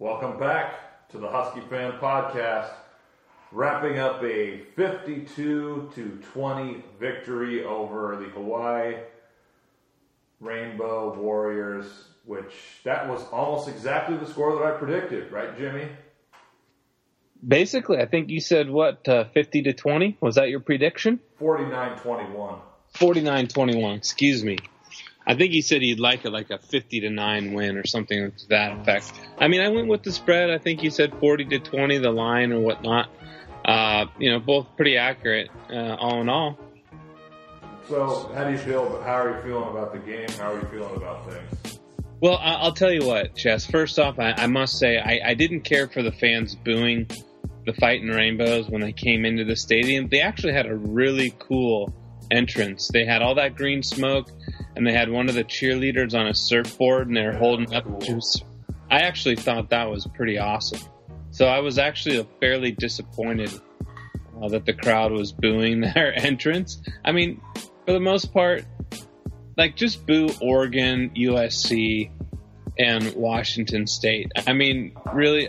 Welcome back to the Husky Fan Podcast. Wrapping up a 52 to 20 victory over the Hawaii Rainbow Warriors, which that was almost exactly the score that I predicted, right, Jimmy? Basically, I think you said what, uh, 50 to 20? Was that your prediction? 49 21. 49 21, excuse me. I think he said he'd like it like a 50 to 9 win or something to that effect. I mean, I went with the spread. I think he said 40 to 20, the line or whatnot. Uh, you know, both pretty accurate, uh, all in all. So, how do you feel? How are you feeling about the game? How are you feeling about things? Well, I'll tell you what, Chess. First off, I, I must say I, I, didn't care for the fans booing the Fighting Rainbows when they came into the stadium. They actually had a really cool entrance. They had all that green smoke, and they had one of the cheerleaders on a surfboard, and they were holding up juice. I actually thought that was pretty awesome. So I was actually fairly disappointed uh, that the crowd was booing their entrance. I mean, for the most part, like just boo Oregon, USC, and Washington State. I mean, really,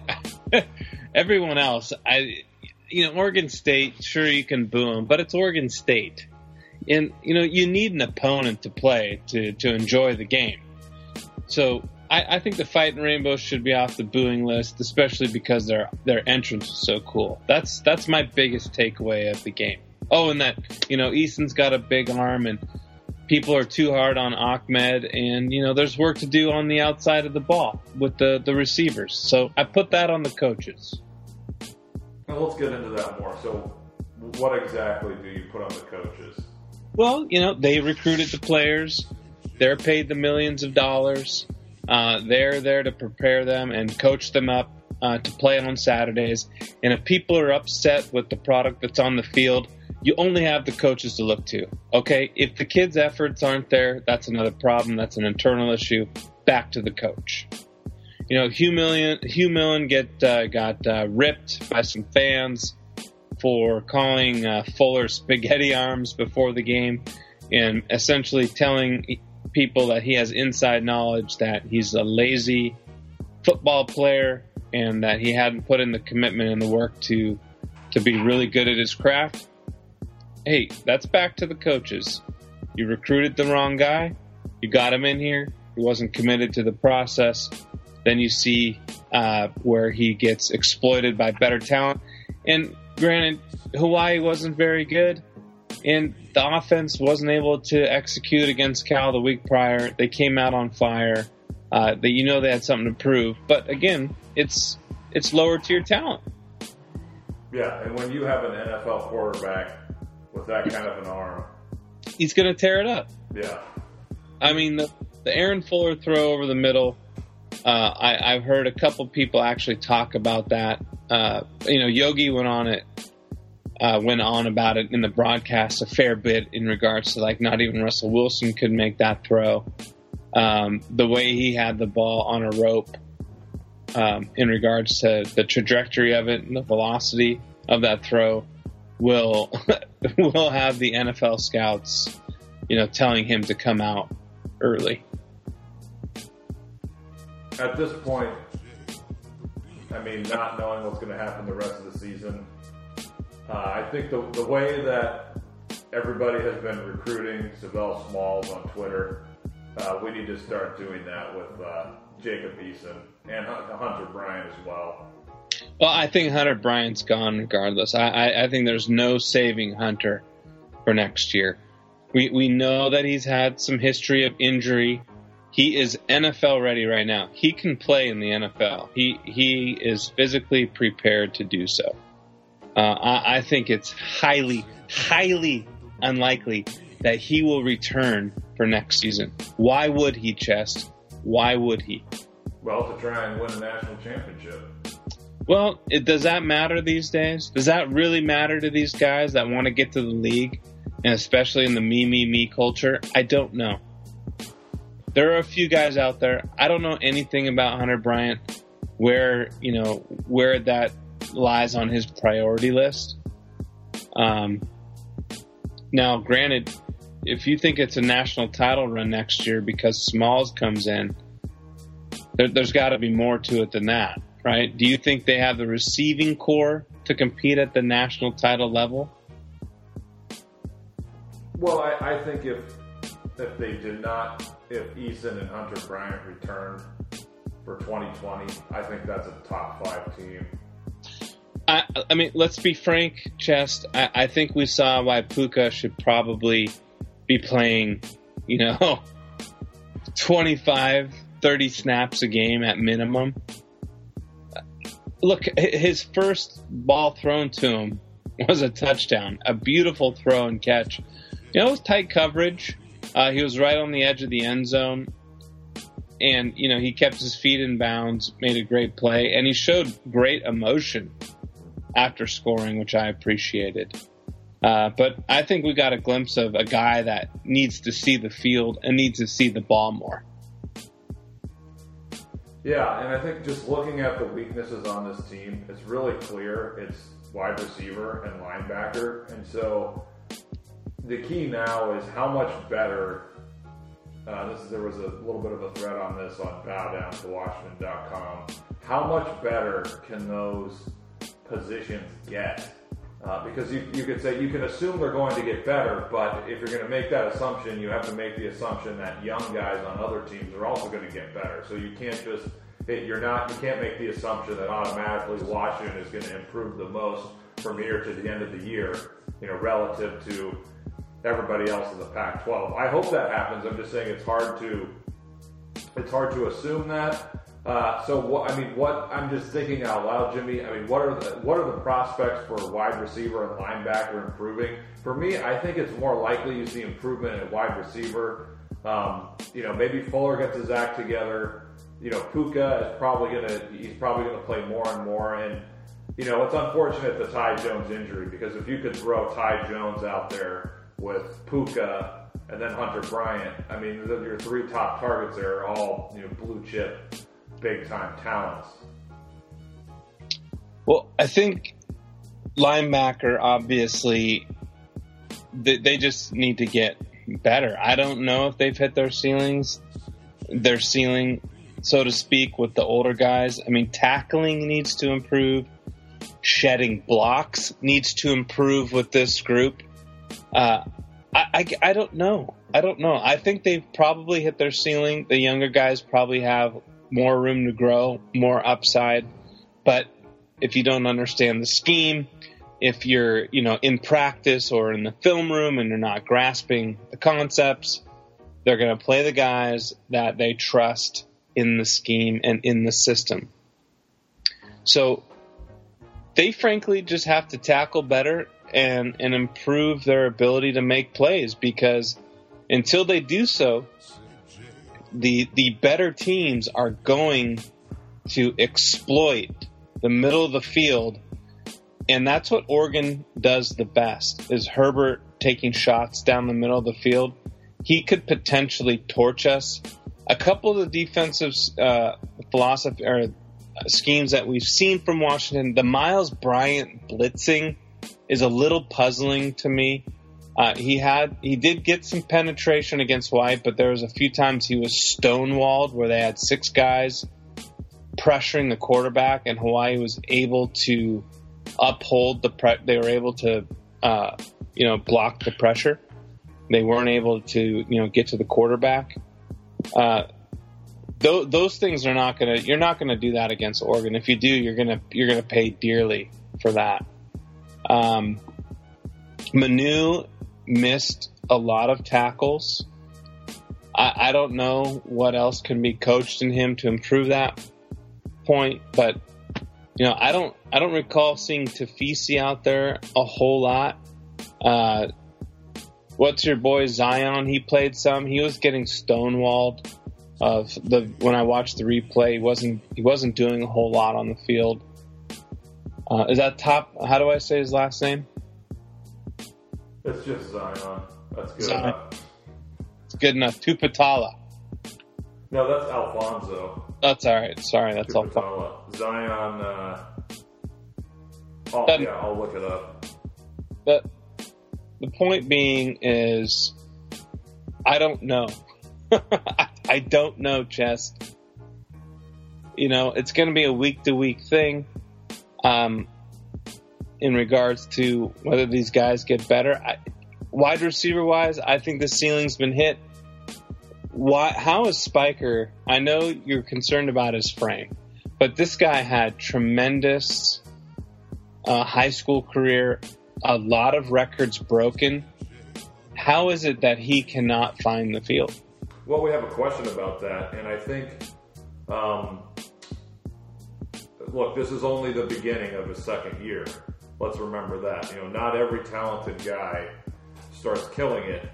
everyone else, I, you know, Oregon State, sure you can boo them, but it's Oregon State and you know you need an opponent to play to to enjoy the game. So I, I think the fight Fighting Rainbows should be off the booing list, especially because their their entrance was so cool. That's that's my biggest takeaway of the game. Oh, and that you know Eason's got a big arm and people are too hard on Ahmed, and you know there's work to do on the outside of the ball with the the receivers. So I put that on the coaches. Now let's get into that more. So, what exactly do you put on the coaches? Well, you know, they recruited the players. They're paid the millions of dollars. Uh, they're there to prepare them and coach them up uh, to play on Saturdays. And if people are upset with the product that's on the field, you only have the coaches to look to. Okay, if the kids' efforts aren't there, that's another problem. That's an internal issue. Back to the coach. You know, Hugh Millen, Hugh Millen get uh, got uh, ripped by some fans for calling uh, Fuller spaghetti arms before the game and essentially telling people that he has inside knowledge that he's a lazy football player and that he hadn't put in the commitment and the work to to be really good at his craft. Hey, that's back to the coaches. You recruited the wrong guy. You got him in here. He wasn't committed to the process. Then you see uh, where he gets exploited by better talent. And granted, Hawaii wasn't very good, and the offense wasn't able to execute against Cal the week prior. They came out on fire. Uh, that you know they had something to prove, but again, it's it's lower tier talent. Yeah, and when you have an NFL quarterback with that kind of an arm, he's going to tear it up. Yeah. I mean, the, the Aaron Fuller throw over the middle. Uh, I, have heard a couple people actually talk about that. Uh, you know, Yogi went on it, uh, went on about it in the broadcast a fair bit in regards to like not even Russell Wilson could make that throw. Um, the way he had the ball on a rope, um, in regards to the trajectory of it and the velocity of that throw, will will have the NFL scouts, you know, telling him to come out early at this point, I mean, not knowing what's going to happen the rest of the season, uh, I think the, the way that everybody has been recruiting Sav'ell Smalls on Twitter, uh, we need to start doing that with uh, Jacob Eason and Hunter Bryant as well. Well, I think Hunter Bryant's gone regardless. I, I, I think there's no saving Hunter for next year. We, we know that he's had some history of injury he is NFL ready right now. He can play in the NFL. He he is physically prepared to do so. Uh, I, I think it's highly, highly unlikely that he will return for next season. Why would he, Chest? Why would he? Well, to try and win a national championship. Well, it, does that matter these days? Does that really matter to these guys that want to get to the league, and especially in the me, me, me culture? I don't know there are a few guys out there. I don't know anything about Hunter Bryant, where you know where that lies on his priority list. Um, now, granted, if you think it's a national title run next year because Smalls comes in, there, has got to be more to it than that. right? Do you think they have the receiving corps to compete at the national title level? Well, I, I think if if they did not, if Eason and Hunter Bryant return for 2020, I think that's a top five team. I, I mean, let's be frank, Chest. I, I think we saw why Puka should probably be playing, you know, 25, 30 snaps a game at minimum. Look, his first ball thrown to him was a touchdown, a beautiful throw and catch. You know, it was tight coverage. Uh, he was right on the edge of the end zone. And, you know, he kept his feet in bounds, made a great play, and he showed great emotion after scoring, which I appreciated. Uh, but I think we got a glimpse of a guy that needs to see the field and needs to see the ball more. Yeah, and I think just looking at the weaknesses on this team, it's really clear it's wide receiver and linebacker. And so the key now is how much better. Uh, this is, there was a little bit of a thread on this on bowdown How much better can those positions get? Uh, because you, you could say you can assume they're going to get better, but if you're going to make that assumption, you have to make the assumption that young guys on other teams are also going to get better. So you can't just it, you're not you can't make the assumption that automatically Washington is going to improve the most from here to the end of the year, you know, relative to everybody else in the Pac-12. I hope that happens. I'm just saying it's hard to it's hard to assume that. Uh, so what, I mean, what I'm just thinking out loud, Jimmy. I mean, what are the what are the prospects for wide receiver and linebacker improving? For me, I think it's more likely you see improvement at wide receiver. Um, you know, maybe Fuller gets his act together. You know, Puka is probably gonna he's probably gonna play more and more. And you know, it's unfortunate the Ty Jones injury because if you could throw Ty Jones out there with Puka and then Hunter Bryant, I mean, your three top targets are all you know blue chip big time talents. Well, I think linebacker obviously they, they just need to get better. I don't know if they've hit their ceilings, their ceiling, so to speak, with the older guys. I mean, tackling needs to improve. Shedding blocks needs to improve with this group. Uh, I, I, I don't know. I don't know. I think they've probably hit their ceiling. The younger guys probably have more room to grow, more upside. But if you don't understand the scheme, if you're, you know, in practice or in the film room and you're not grasping the concepts, they're going to play the guys that they trust in the scheme and in the system. So they frankly just have to tackle better and, and improve their ability to make plays because until they do so, the the better teams are going to exploit the middle of the field and that's what Oregon does the best is Herbert taking shots down the middle of the field. He could potentially torch us. A couple of the defensive uh, philosophy or schemes that we've seen from Washington, the Miles Bryant blitzing is a little puzzling to me. Uh, he had he did get some penetration against White, but there was a few times he was stonewalled where they had six guys pressuring the quarterback, and Hawaii was able to uphold the pre- they were able to uh, you know block the pressure. They weren't able to you know get to the quarterback. Uh, th- those things are not gonna you're not gonna do that against Oregon. If you do, you're gonna you're gonna pay dearly for that. Um, Manu missed a lot of tackles. I, I don't know what else can be coached in him to improve that point, but you know, I don't I don't recall seeing Tafisi out there a whole lot. Uh, what's your boy Zion? He played some. He was getting stonewalled. Of the when I watched the replay, he wasn't he wasn't doing a whole lot on the field. Uh, is that top? How do I say his last name? It's just Zion. That's good Zion. enough. It's good enough. Tuputala. No, that's Alphonzo. That's all right. Sorry, that's Tuputala. Alphonzo. Zion. Uh... Oh, that, yeah, I'll look it up. But the point being is, I don't know. I don't know, Chest. you know, it's going to be a week to week thing. Um, in regards to whether these guys get better, I, wide receiver wise, I think the ceiling's been hit. Why? How is Spiker? I know you're concerned about his frame, but this guy had tremendous uh, high school career, a lot of records broken. How is it that he cannot find the field? Well, we have a question about that, and I think, um, look, this is only the beginning of his second year. Let's remember that. You know, not every talented guy starts killing it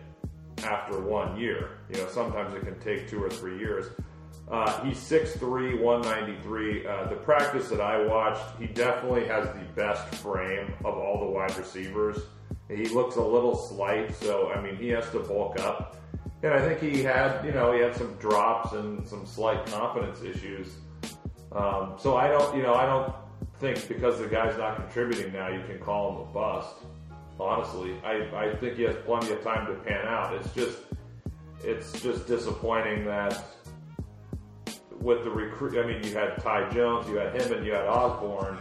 after one year. You know, sometimes it can take two or three years. Uh, he's 6'3", 193. Uh, the practice that I watched, he definitely has the best frame of all the wide receivers. He looks a little slight, so I mean, he has to bulk up. And I think he had, you know, he had some drops and some slight confidence issues. Um, so I don't, you know, I don't think because the guy's not contributing now, you can call him a bust. Honestly, I, I think he has plenty of time to pan out. It's just, it's just disappointing that with the recruit, I mean, you had Ty Jones, you had him, and you had Osborne,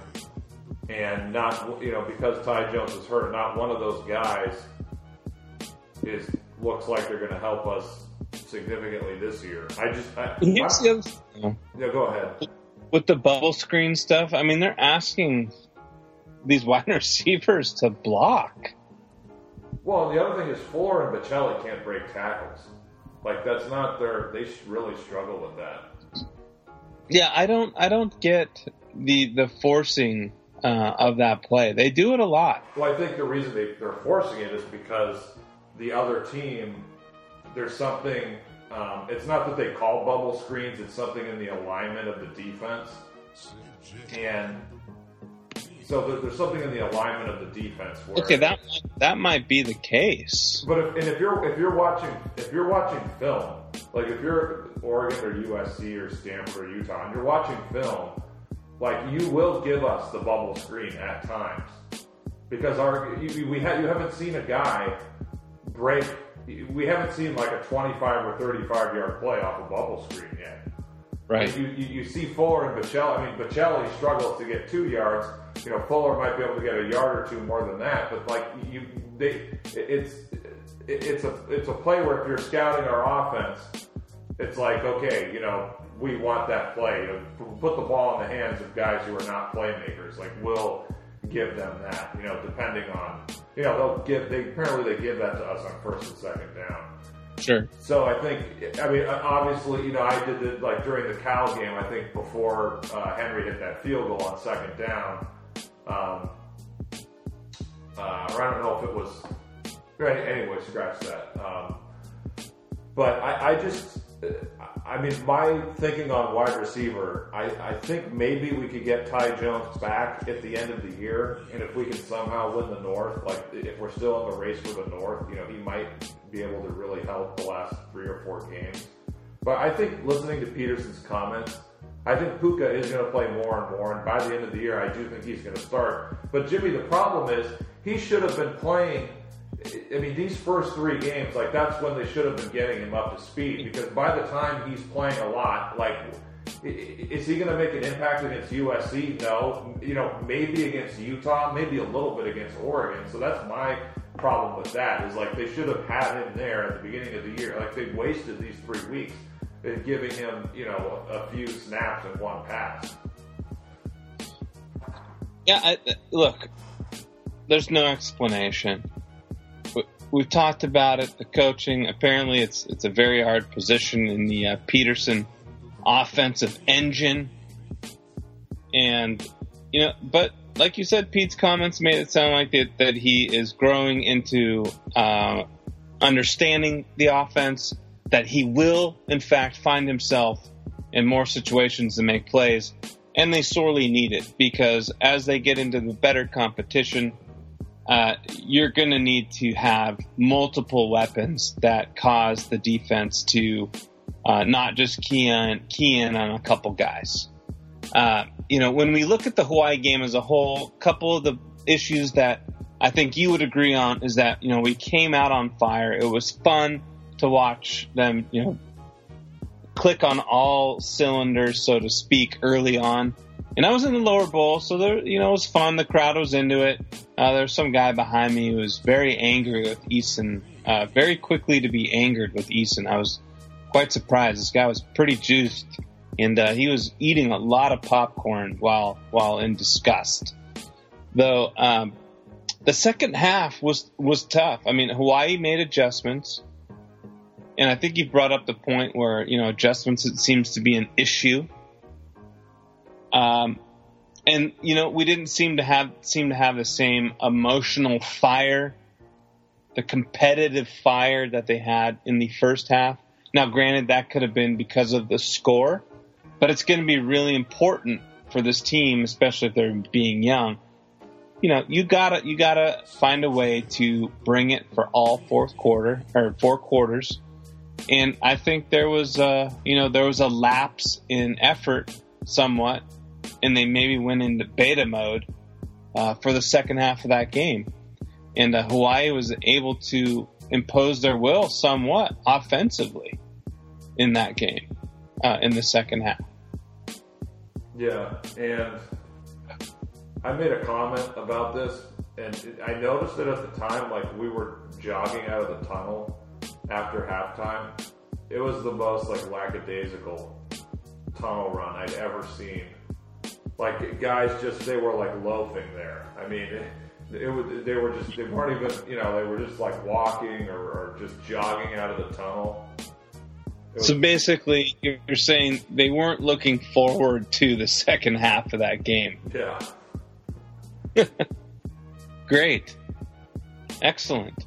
and not, you know, because Ty Jones is hurt, not one of those guys is looks like they're going to help us significantly this year. I just, I, Here's the other thing. yeah, go ahead. With the bubble screen stuff, I mean, they're asking these wide receivers to block. Well, the other thing is Fuller and Baccellia can't break tackles. Like that's not their. They really struggle with that. Yeah, I don't, I don't get the the forcing uh, of that play. They do it a lot. Well, I think the reason they, they're forcing it is because the other team, there's something. Um, it's not that they call bubble screens; it's something in the alignment of the defense, and so there's something in the alignment of the defense. Where, Okay, that that might be the case. But if, and if you're if you're watching if you're watching film, like if you're Oregon or USC or Stanford or Utah, and you're watching film, like you will give us the bubble screen at times because our we ha- you haven't seen a guy break. We haven't seen like a 25 or 35 yard play off a bubble screen yet. Right. You, you, you see Fuller and Baccellia. I mean, Baccellia struggles to get two yards. You know, Fuller might be able to get a yard or two more than that. But like you, they, it's it's a it's a play where if you're scouting our offense, it's like okay, you know, we want that play. You know, put the ball in the hands of guys who are not playmakers. Like we'll give them that. You know, depending on you know they'll give. They apparently they give that to us on first and second down. Sure. So I think, I mean, obviously, you know, I did it like during the Cal game. I think before uh, Henry hit that field goal on second down, um, uh, or I don't know if it was. Anyway, scratch that. Um, but I, I just, I mean, my thinking on wide receiver, I, I think maybe we could get Ty Jones back at the end of the year, and if we can somehow win the North, like if we're still in the race for the North, you know, he might be able to really help the last three or four games. But I think listening to Petersen's comments, I think Puka is going to play more and more, and by the end of the year, I do think he's going to start. But Jimmy, the problem is he should have been playing. I mean, these first three games, like that's when they should have been getting him up to speed. Because by the time he's playing a lot, like, is he going to make an impact against USC? No. You know, maybe against Utah, maybe a little bit against Oregon. So that's my problem with that. Is like they should have had him there at the beginning of the year. Like they wasted these three weeks in giving him, you know, a, a few snaps and one pass. Yeah, I, look, there's no explanation. We- We've talked about it. The coaching. Apparently, it's it's a very hard position in the uh, Petersen offensive engine, and you know, but like you said, Pete's comments made it sound like that that he is growing into uh, understanding the offense. That he will, in fact, find himself in more situations to make plays and they sorely need it because as they get into the better competition, uh, you're going to need to have multiple weapons that cause the defense to uh, not just key in, key in on a couple guys. Uh, you know, when we look at the Hawaii game as a whole, a couple of the issues that I think you would agree on is that, you know, we came out on fire. It was fun to watch them, you know, click on all cylinders, so to speak, early on. And I was in the lower bowl, so there, you know, it was fun. The crowd was into it. Uh, there was some guy behind me who was very angry with Eason, uh, very quickly to be angered with Eason. I was quite surprised. This guy was pretty juiced, and uh, he was eating a lot of popcorn while while in disgust. Though um, the second half was was tough. I mean, Hawaii made adjustments, and I think you brought up the point where you know adjustments it seems to be an issue. Um, and you know we didn't seem to have seem to have the same emotional fire, the competitive fire that they had in the first half. Now, granted, that could have been because of the score, but it's going to be really important for this team, especially if they're being young. You know, you gotta you gotta find a way to bring it for all fourth quarter or four quarters, and I think there was a you know there was a lapse in effort somewhat, and they maybe went into beta mode uh, for the second half of that game, and uh, Hawaii was able to impose their will somewhat offensively in that game uh, in the second half. Yeah, and I made a comment about this, and I noticed it at the time, like we were jogging out of the tunnel after halftime. It was the most like lackadaisical tunnel run I'd ever seen. Like guys just they were like loafing there. I mean, it, it was they were just they weren't even you know they were just like walking or, or just jogging out of the tunnel. It So basically, you're saying they weren't looking forward to the second half of that game. yeah, Great. Excellent.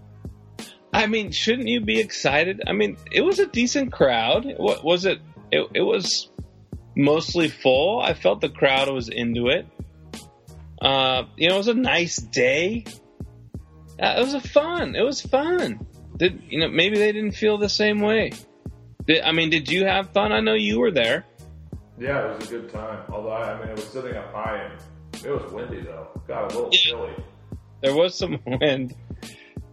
I mean, shouldn't you be excited? I mean, it was a decent crowd. What was it? It, it was mostly full. I felt the crowd was into it. Uh, you know, it was a nice day. Uh, it was a fun. It was fun. Did you know? Maybe they didn't feel the same way. Did, I mean, did you have fun? I know you were there. yeah, it was a good time. Although I, I mean, it was sitting up high and it was windy though. Got a little chilly. There was some wind.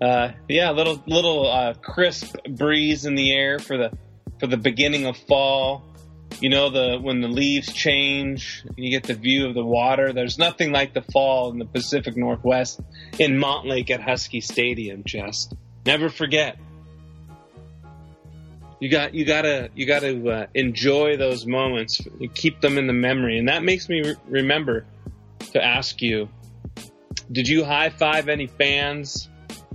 Uh, yeah, a little little uh, crisp breeze in the air for the for the beginning of fall. You know the when the leaves change, you get the view of the water. There's nothing like the fall in the Pacific Northwest in Montlake at Husky Stadium. Just never forget. You got you gotta you gotta uh, enjoy those moments. Keep them in the memory, and that makes me re- remember to ask you did you high five any fans?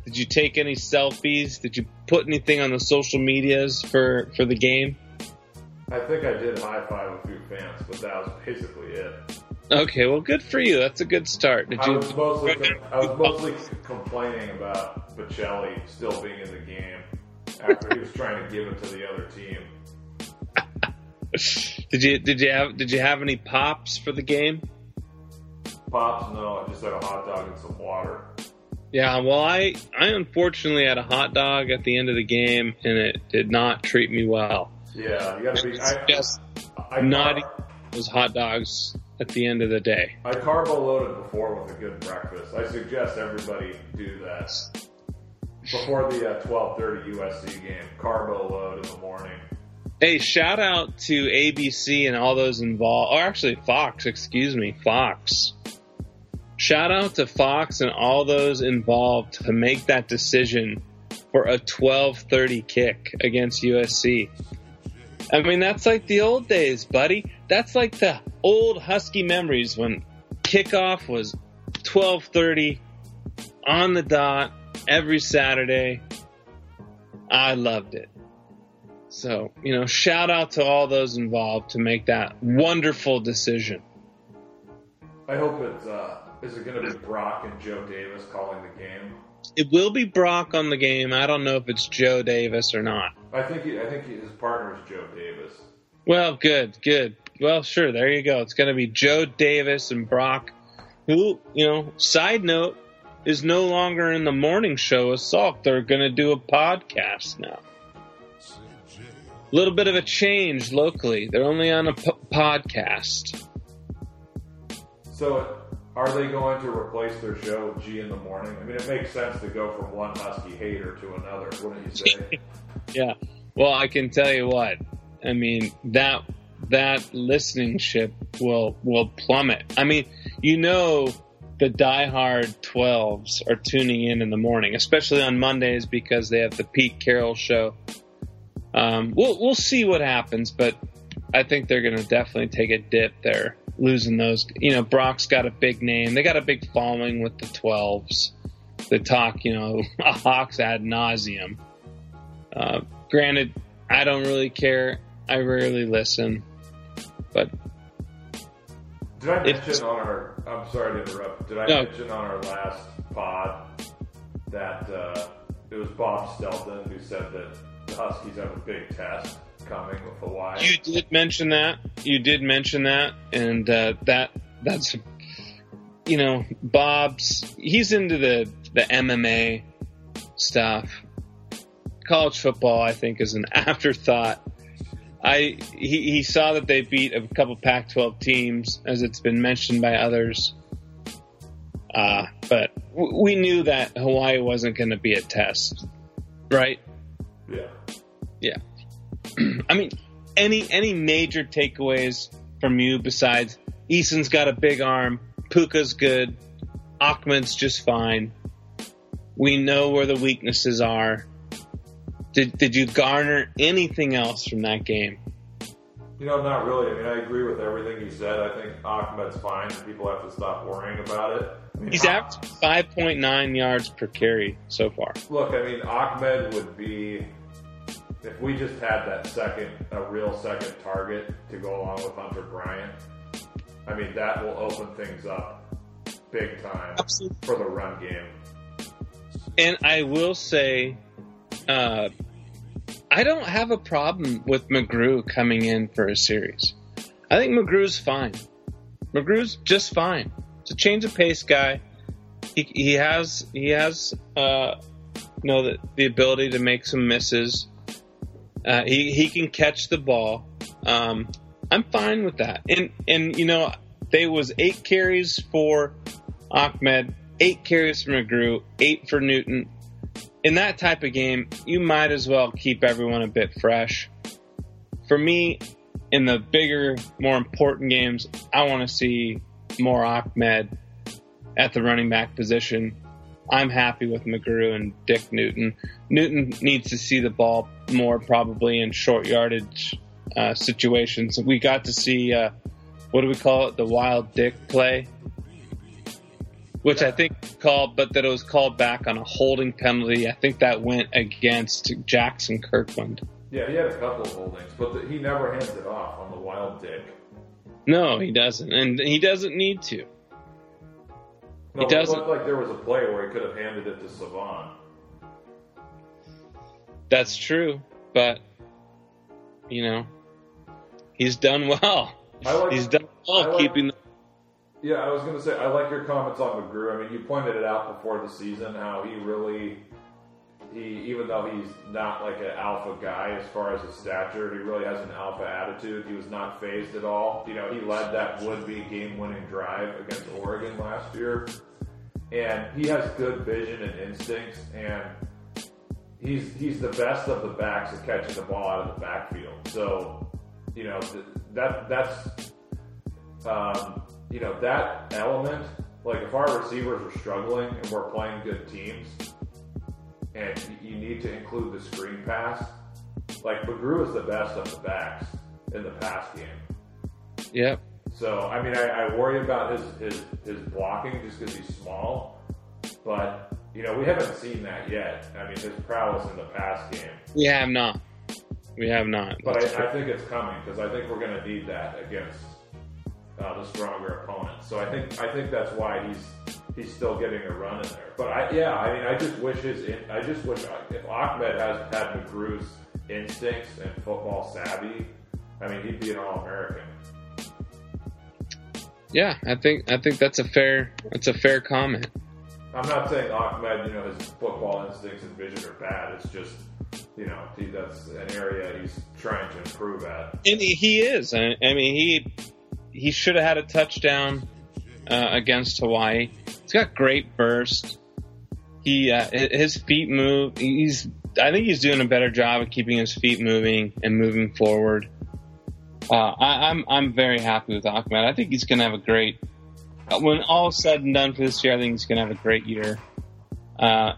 Did you take any selfies? Did you put anything on the social medias for, for the game? I think I did high five a few fans, but that was basically it. Okay, well, good for you. That's a good start. Did I you? was mostly I was mostly complaining about Baccellia still being in the game after he was trying to give it to the other team. Did you? Did you have? Did you have any pops for the game? Pops, no, I just had a hot dog and some water. Yeah. Well, I I unfortunately had a hot dog at the end of the game, and it did not treat me well. Yeah, you gotta be. I, Just I, not car- those hot dogs at the end of the day. I carbo loaded before with a good breakfast. I suggest everybody do that before the uh, twelve thirty USC game. Carbo load in the morning. Hey, shout out to ABC and all those involved, or actually Fox, excuse me, Fox. Shout out to Fox and all those involved to make that decision for a 12:30 kick against USC. I mean, that's like the old days, buddy. That's like the old Husky memories when kickoff was 12:30 on the dot every Saturday. I loved it. So, you know, shout out to all those involved to make that wonderful decision. I hope it's. Uh, is it going to be Brock and Joe Davis calling the game? It will be Brock on the game. I don't know if it's Joe Davis or not. I think. He, I think his partner is Joe Davis. Well, good, good. Well, sure, there you go. It's going to be Joe Davis and Brock, who, you know, side note, is no longer in the morning show Salk. They're going to do a podcast now. A little bit of a change locally. They're only on a p- podcast. So, are they going to replace their show with G in the morning? I mean, it makes sense to go from one Husky hater to another, wouldn't you say? Yeah. Well, I can tell you what. I mean that that listening ship will will plummet. I mean, you know, the diehard twelves are tuning in in the morning, especially on Mondays because they have the Pete Carroll show. Um, we'll we'll see what happens, but I think they're going to definitely take a dip there, losing those. You know, Brock's got a big name. They got a big following with the twelves. They talk, you know, Hawks ad nauseum. Uh, granted, I don't really care. I rarely listen, but did I mention on our? I'm sorry to interrupt. Did I no. mention on our last pod that uh, it was Bob Stelton who said that the Huskies have a big test coming with Hawaii? You did mention that. You did mention that, and uh, that that's you know Bob's. He's into the the MMA stuff college football, I think, is an afterthought. I he, he saw that they beat a couple Pac-12 teams, as it's been mentioned by others. Uh, but w- we knew that Hawaii wasn't going to be a test, right? Yeah. Yeah. I mean, any any major takeaways from you besides Eason's got a big arm, Puka's good, Ahmed's just fine. We know where the weaknesses are. Did did you garner anything else from that game? You know, not really. I mean, I agree with everything you said. I think Ahmed's fine. People have to stop worrying about it. I mean, He's averaged 5.9 yards per carry so far. Look, I mean, Ahmed would be if we just had that second, a real second target to go along with Hunter Bryant. I mean, that will open things up big time Absolutely. for the run game. And I will say, uh, I don't have a problem with McGrew coming in for a series. I think McGrew's fine. McGrew's just fine. It's a change of pace guy. He, he has he has uh, you know the, the ability to make some misses. Uh, he he can catch the ball. Um, I'm fine with that. And and you know they was eight carries for Ahmed, eight carries for McGrew, eight for Newton, in that type of game, you might as well keep everyone a bit fresh. For me, in the bigger, more important games, I want to see more Ahmed at the running back position. I'm happy with McGrew and Dick Newton. Newton needs to see the ball more, probably in short yardage uh, situations. We got to see uh, what do we call it? The wild Dick play which I think called, but that it was called back on a holding penalty. I think that went against Jackson Kirkland. Yeah, he had a couple of holdings, but the, he never hands it off on the wild dick. No, he doesn't, and he doesn't need to. No, he doesn't. It looked like there was a play where he could have handed it to Salvon. That's true, but you know, he's done well. Like, he's done well like, keeping the yeah, I was going to say, I like your comments on McGrew. I mean, you pointed it out before the season how he really, he even though he's not like an alpha guy as far as his stature, he really has an alpha attitude. He was not phased at all. You know, he led that would-be game-winning drive against Oregon last year, and he has good vision and instincts, and he's he's the best of the backs at catching the ball out of the backfield. So, you know, that that's. Um, you know, that element, like if our receivers are struggling and we're playing good teams, and you need to include the screen pass, like McGrew is the best of the backs in the pass game. Yep. So I mean, I, I worry about his his his blocking just because he's small, but you know we haven't seen that yet. I mean, his prowess in the pass game. We have not. We have not. But I, I, think it's coming because I think we're going to need that against uh, the stronger opponents. So I think I think that's why he's he's still getting a run in there. But I yeah, I mean I just wish his I just wish if Ahmed has had McGrew's instincts and football savvy, I mean he'd be an All American. Yeah, I think I think that's a fair that's a fair comment. I'm not saying Ahmed, you know, his football instincts and vision are bad. It's just you know, that's an area he's trying to improve at. And he is. I mean, he he should have had a touchdown uh, against Hawaii. He's got great burst. He uh, his feet move. He's I think he's doing a better job of keeping his feet moving and moving forward. Uh, I, I'm I'm very happy with Ahmed. I think he's going to have a great. When all said and done for this year, I think he's going to have a great year. Uh,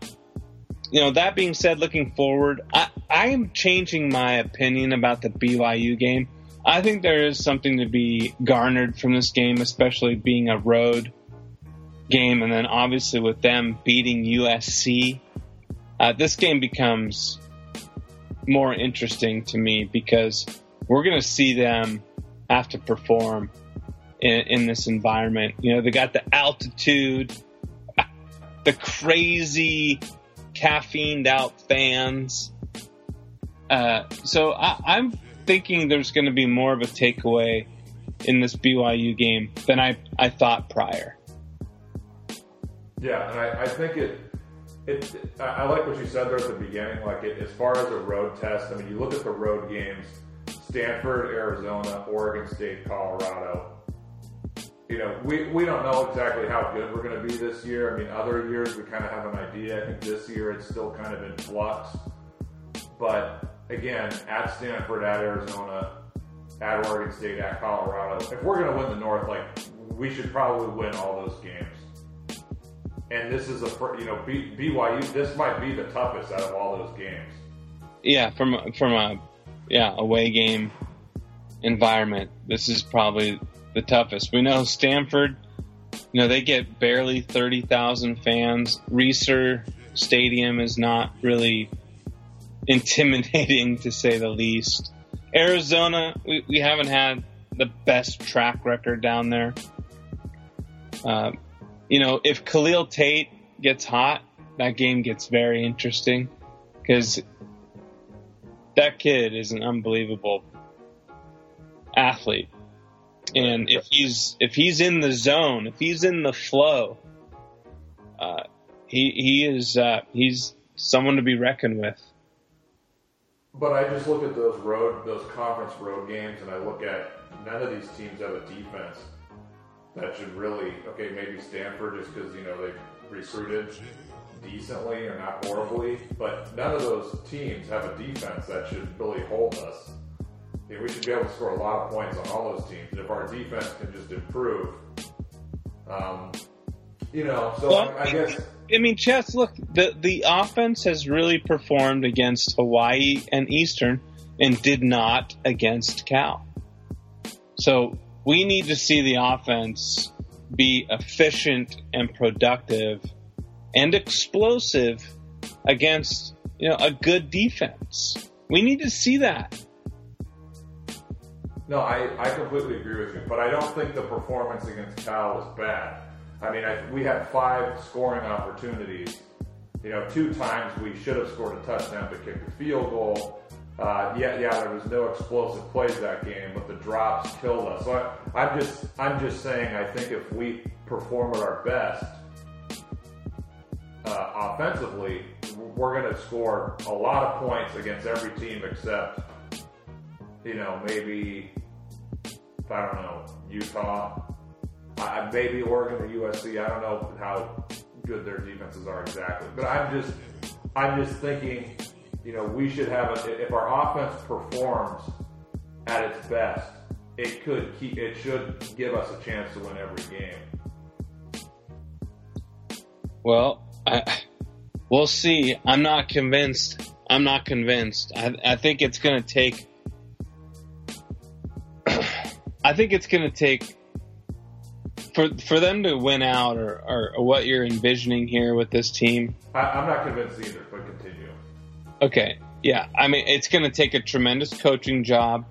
you know, that being said, looking forward, I, I am changing my opinion about the BYU game. I think there is something to be garnered from this game, especially being a road game, and then obviously with them beating USC, uh, this game becomes more interesting to me because we're going to see them have to perform in, in this environment. You know, they got the altitude, the crazy caffeined out fans. Uh, so I, am thinking there's going to be more of a takeaway in this BYU game than I, I thought prior. Yeah, and I, I think it, it. I like what you said there at the beginning. Like it, as far as a road test, I mean, you look at the road games: Stanford, Arizona, Oregon State, Colorado you know, we, we don't know exactly how good we're going to be this year. I mean, other years we kind of have an idea. I think this year it's still kind of in flux. But again, at Stanford, at Arizona, at Oregon State, at Colorado, if we're going to win the North, like we should probably win all those games. And this is a you know BYU. This might be the toughest out of all those games. Yeah, from from a yeah away game environment, this is probably the toughest. We know Stanford, you know, they get barely 30,000 fans. Reser Stadium is not really intimidating to say the least. Arizona, we, we haven't had the best track record down there. Uh, you know, if Khalil Tate gets hot, that game gets very interesting because that kid is an unbelievable athlete. And if he's if he's in the zone, if he's in the flow, uh, he he is uh, he's someone to be reckoned with. But I just look at those road those conference road games, and I look at none of these teams have a defense that should really okay. Maybe Stanford just because you know they recruited decently or not horribly, but none of those teams have a defense that should really hold us yeah, we should be able to score a lot of points on all those teams. And if our defense can just improve, um, you know, so well, I, I, guess. I mean, Chess, look, the, the offense has really performed against Hawaii and Eastern and did not against Cal. So we need to see the offense be efficient and productive and explosive against, you know, a good defense. We need to see that. No, I, I completely agree with you, but I don't think the performance against Cal was bad. I mean, I, we had five scoring opportunities. You know, two times we should have scored a touchdown to kick the field goal. Uh, yeah, yeah, there was no explosive plays that game, but the drops killed us. So I, I'm just, I'm just saying, I think if we perform at our best uh, offensively, we're going to score a lot of points against every team except you know, maybe, I don't know, Utah, maybe Oregon or USC. I don't know how good their defenses are exactly, but I'm just, I'm just thinking, you know, we should have a, if our offense performs at its best, it could keep, it should give us a chance to win every game. Well, I, we'll see. I'm not convinced. I'm not convinced. I, I think it's going to take I think it's going to take for for them to win out, or, or, or, what you're envisioning here with this team. I, am not convinced either, but continue. Okay, yeah, I mean it's going to take a tremendous coaching job.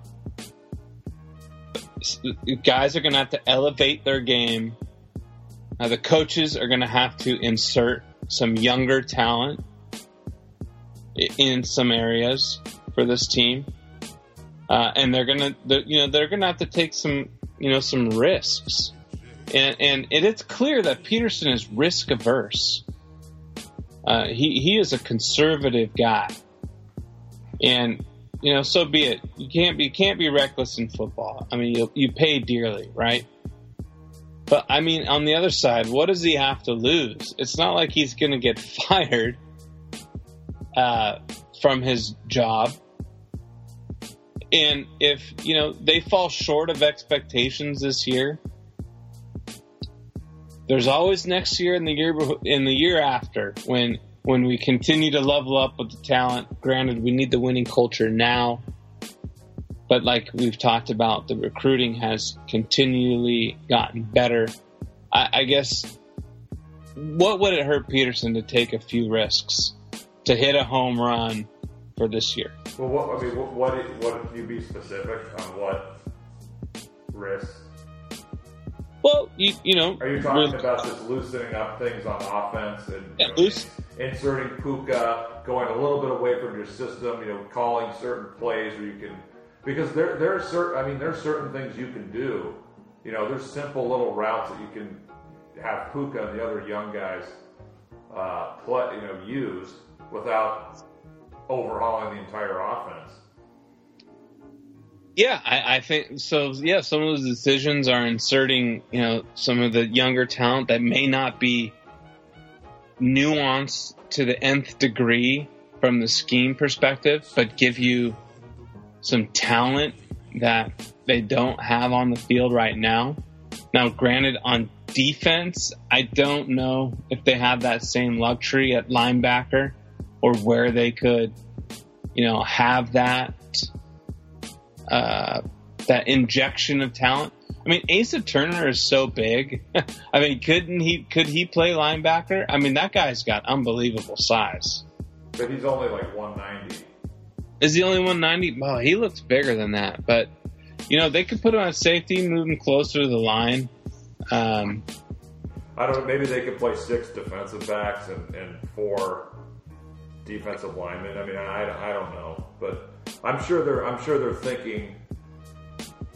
Guys are going to have to elevate their game. Now, the coaches are going to have to insert some younger talent in some areas for this team uh, and they're gonna, they're, you know, they're gonna have to take some, you know, some risks, and and it is clear that Petersen is risk averse. Uh, he he is a conservative guy, and you know, so be it. You can't be can't be reckless in football. I mean, you you pay dearly, right? But I mean, on the other side, what does he have to lose? It's not like he's going to get fired uh, from his job And if, you know, they fall short of expectations this year, there's always next year and the year in the year after when when we continue to level up with the talent. Granted, we need the winning culture now, but like we've talked about, the recruiting has continually gotten better. I, I guess what would it hurt Petersen to take a few risks to hit a home run for this year? Well, what, I mean, what, what, what, you be specific on what risks? Well, you, you know. Are you talking about just loosening up things on offense and yeah, know, loose. inserting Puka, going a little bit away from your system, you know, calling certain plays where you can. Because there, there are certain, I mean, there are certain things you can do. You know, there's simple little routes that you can have Puka and the other young guys uh, play, you know, use without overhauling the entire offense. Yeah, I, I, think so. Yeah, some of those decisions are inserting, you know, some of the younger talent that may not be nuanced to the nth degree from the scheme perspective, but give you some talent that they don't have on the field right now. Now, granted, on defense, I don't know if they have that same luxury at linebacker or where they could, you know, have that uh, that injection of talent. I mean, Asa Turner is so big. I mean, couldn't he? Could he play linebacker? I mean, that guy's got unbelievable size. But he's only like 190. Is he only 190? Well, he looks bigger than that. But you know, they could put him on safety, move him closer to the line. Um, I don't. Know, maybe they could play six defensive backs and, and four defensive linemen. I mean, I, I don't know, but I'm sure they're I'm sure they're thinking.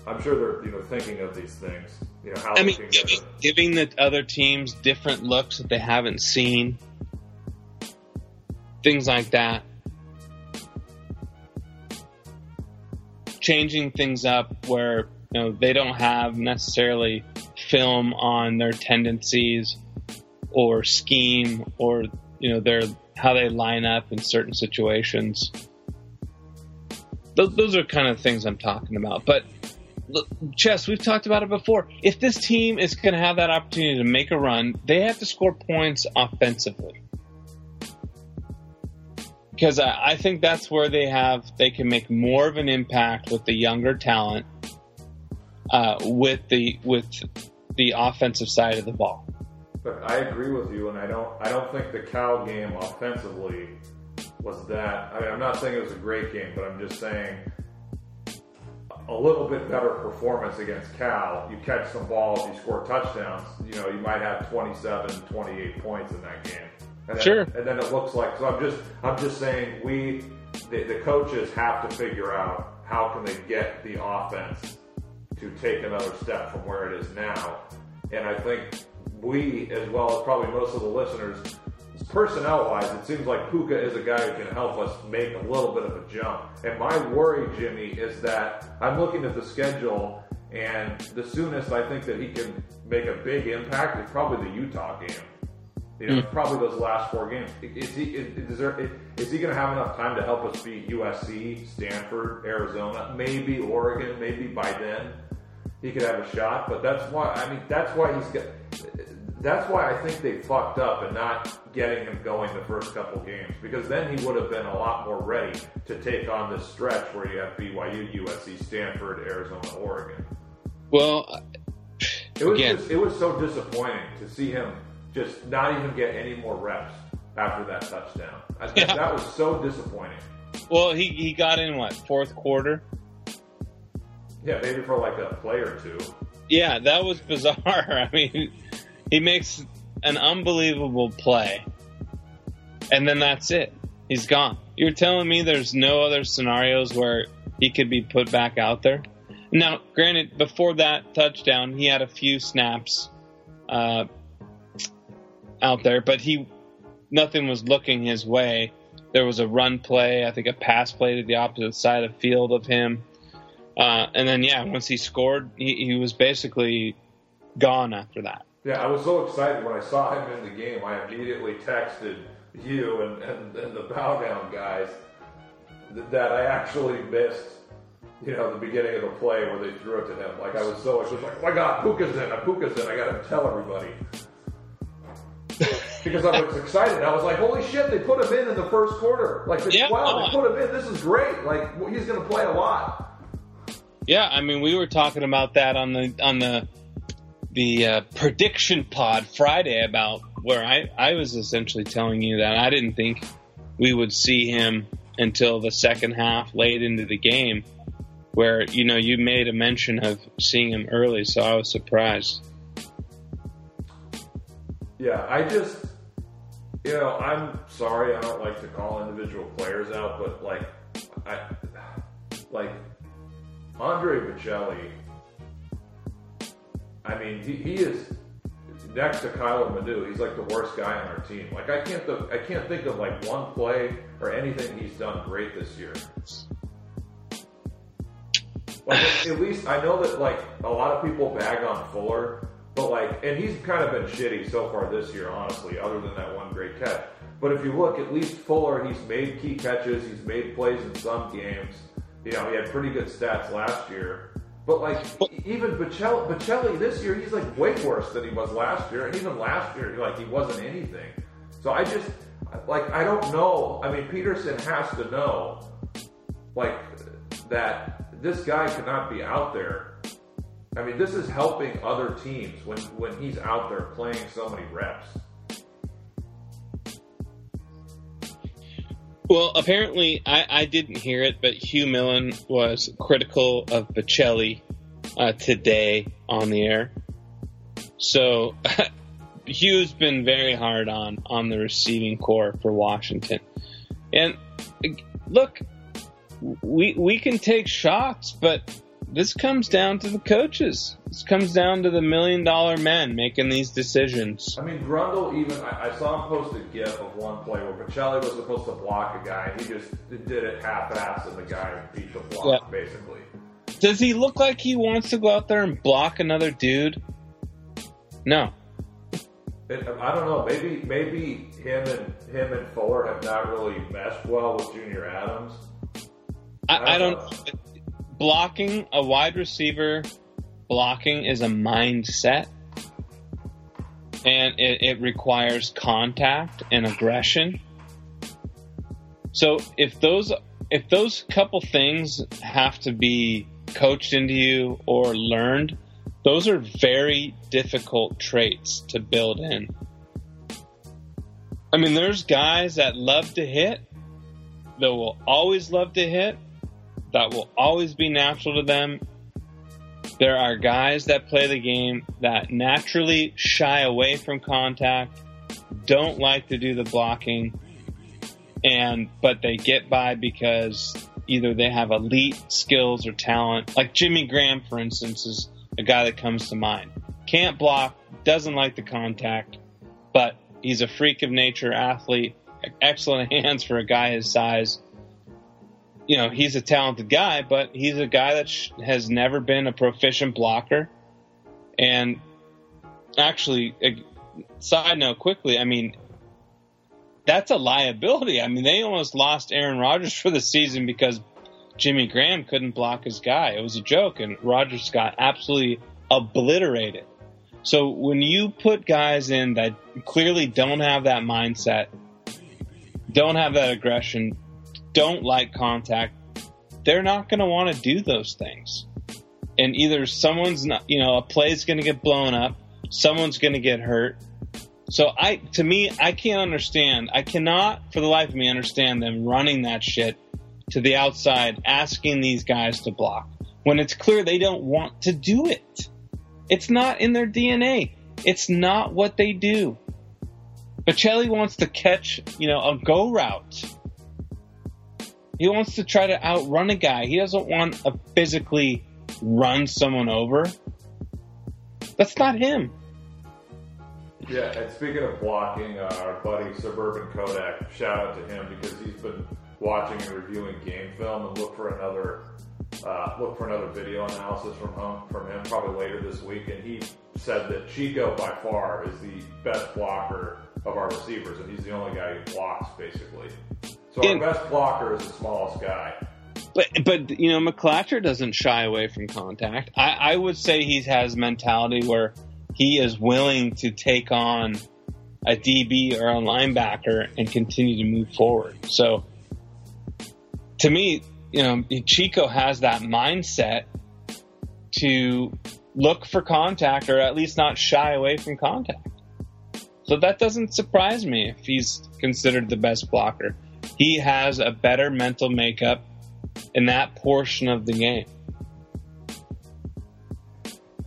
I'm sure they're you know thinking of these things. You know how I mean, giving, giving the other teams different looks that they haven't seen, things like that. Changing things up where you know they don't have necessarily film on their tendencies or scheme or you know their how they line up in certain situations those, are kind of things I'm talking about. But look, Chess, we've talked about it before. If this team is going to have that opportunity to make a run, they have to score points offensively. Because I, I think that's where they have they can make more of an impact with the younger talent, uh, with the with the offensive side of the ball. But I agree with you, and I don't I don't think the Cal game offensively was that. I mean, I'm not saying it was a great game, but I'm just saying a little bit better performance against Cal. You catch some balls, you score touchdowns. You know, you might have 27, 28 points in that game. And then, sure. And then it looks like so. I'm just I'm just saying we the, the coaches have to figure out how can they get the offense to take another step from where it is now. And I think we, as well as probably most of the listeners, personnel wise, it seems like Puka is a guy who can help us make a little bit of a jump. And my worry, Jimmy, is that I'm looking at the schedule, and the soonest I think that he can make a big impact is probably the Utah game. You know, mm. probably those last four games. Is he is, is there is he going to have enough time to help us beat USC, Stanford, Arizona, maybe Oregon? Maybe by then he could have a shot. But that's why I mean that's why he's got that's why I think they fucked up and not getting him going the first couple games because then he would have been a lot more ready to take on this stretch where you have BYU, USC, Stanford, Arizona, Oregon. Well, it was again, just, it was so disappointing to see him just not even get any more reps after that touchdown. I, yeah. That was so disappointing. Well, he he got in what fourth quarter? Yeah, maybe for like a play or two. Yeah, that was bizarre. I mean, he makes an unbelievable play, and then that's it. He's gone. You're telling me there's no other scenarios where he could be put back out there? Now, granted, before that touchdown, he had a few snaps uh, out there, but he nothing was looking his way. There was a run play, I think a pass play to the opposite side of field of him, uh, and then yeah, once he scored, he, he was basically gone after that. Yeah, I was so excited when I saw him in the game. I immediately texted you and, and, and the bow down guys that I actually missed you know, the beginning of the play where they threw it to him. Like I was so, was like, oh my god, Puka's in, a Puka's in. I got to tell everybody. because I was excited. I was like, holy shit, they put him in in the first quarter. Like, Yeah. wow, they put him in. This is great. Like, he's going to play a lot. Yeah, I mean, we were talking about that on the on the the uh, prediction pod Friday about where I I was essentially telling you that I didn't think we would see him until the second half, late into the game, where you know you made a mention of seeing him early, so I was surprised. Yeah, I just, you know, I'm sorry. I don't like to call individual players out, but like, I, like Andre Baccellia. I mean, he, he is next to Kyler Manu. He's like the worst guy on our team. Like, I can't, th- I can't think of like one play or anything he's done great this year. Like, at least I know that like a lot of people bag on Fuller, but like, and he's kind of been shitty so far this year, honestly, other than that one great catch. But if you look, at least Fuller, he's made key catches, he's made plays in some games. You know, he had pretty good stats last year. But like, even Baccellia, Baccellia this year, he's like way worse than he was last year, and even last year, like he wasn't anything. So I just, like, I don't know. I mean, Petersen has to know, like, that this guy cannot be out there. I mean, this is helping other teams when when he's out there playing so many reps. Well, apparently, I, I didn't hear it, but Hugh Millen was critical of Baccellia uh, today on the air. So Hugh's been very hard on on the receiving corps for Washington. And look, we we can take shots, but this comes down to the coaches. This comes down to the million dollar men making these decisions. I mean, Grundle even, I, I saw him post a gif of one play where Baccellia was supposed to block a guy, and he just did it half-assed, and the guy beat the block, Yeah. basically. Does he look like he wants to go out there and block another dude? No. It, I don't know. Maybe maybe him and him and Fuller have not really meshed well with Junior Adams. I, I don't. Uh, Blocking a wide receiver, blocking is a mindset, and it, it requires contact and aggression. So if those if those couple things have to be coached into you or learned, those are very difficult traits to build in. I mean, there's guys that love to hit, that will always love to hit, that will always be natural to them. There are guys that play the game that naturally shy away from contact, don't like to do the blocking, and but they get by because either they have elite skills or talent. Like Jimmy Graham, for instance, is a guy that comes to mind. Can't block, doesn't like the contact, but he's a freak of nature athlete, excellent hands for a guy his size you know, he's a talented guy, but he's a guy that sh- has never been a proficient blocker. And actually, a side note quickly, I mean, that's a liability. I mean, they almost lost Aaron Rodgers for the season because Jimmy Graham couldn't block his guy. It was a joke, and Rodgers got absolutely obliterated. So when you put guys in that clearly don't have that mindset, don't have that aggression, don't like contact, they're not going to want to do those things. And either someone's not, you know, a play's going to get blown up, someone's going to get hurt. So I, to me, I can't understand. I cannot, for the life of me, understand them running that shit to the outside, asking these guys to block when it's clear they don't want to do it. It's not in their DNA. It's not what they do. Baccellia wants to catch, you know, a go route. He wants to try to outrun a guy. He doesn't want to physically run someone over. That's not him. Yeah, and speaking of blocking, uh, our buddy Suburban Kodak, shout out to him because he's been watching and reviewing game film and look for another uh, look for another video analysis from from him probably later this week. And he said that Chico by far is the best blocker of our receivers, and he's the only guy who blocks basically. So our In- best blocker is the smallest guy. But but you know, McClatcher doesn't shy away from contact. I, I would say he has mentality where he is willing to take on a DB or a linebacker and continue to move forward. So to me, you know, Chico has that mindset to look for contact or at least not shy away from contact. So that doesn't surprise me if he's considered the best blocker. He has a better mental makeup in that portion of the game.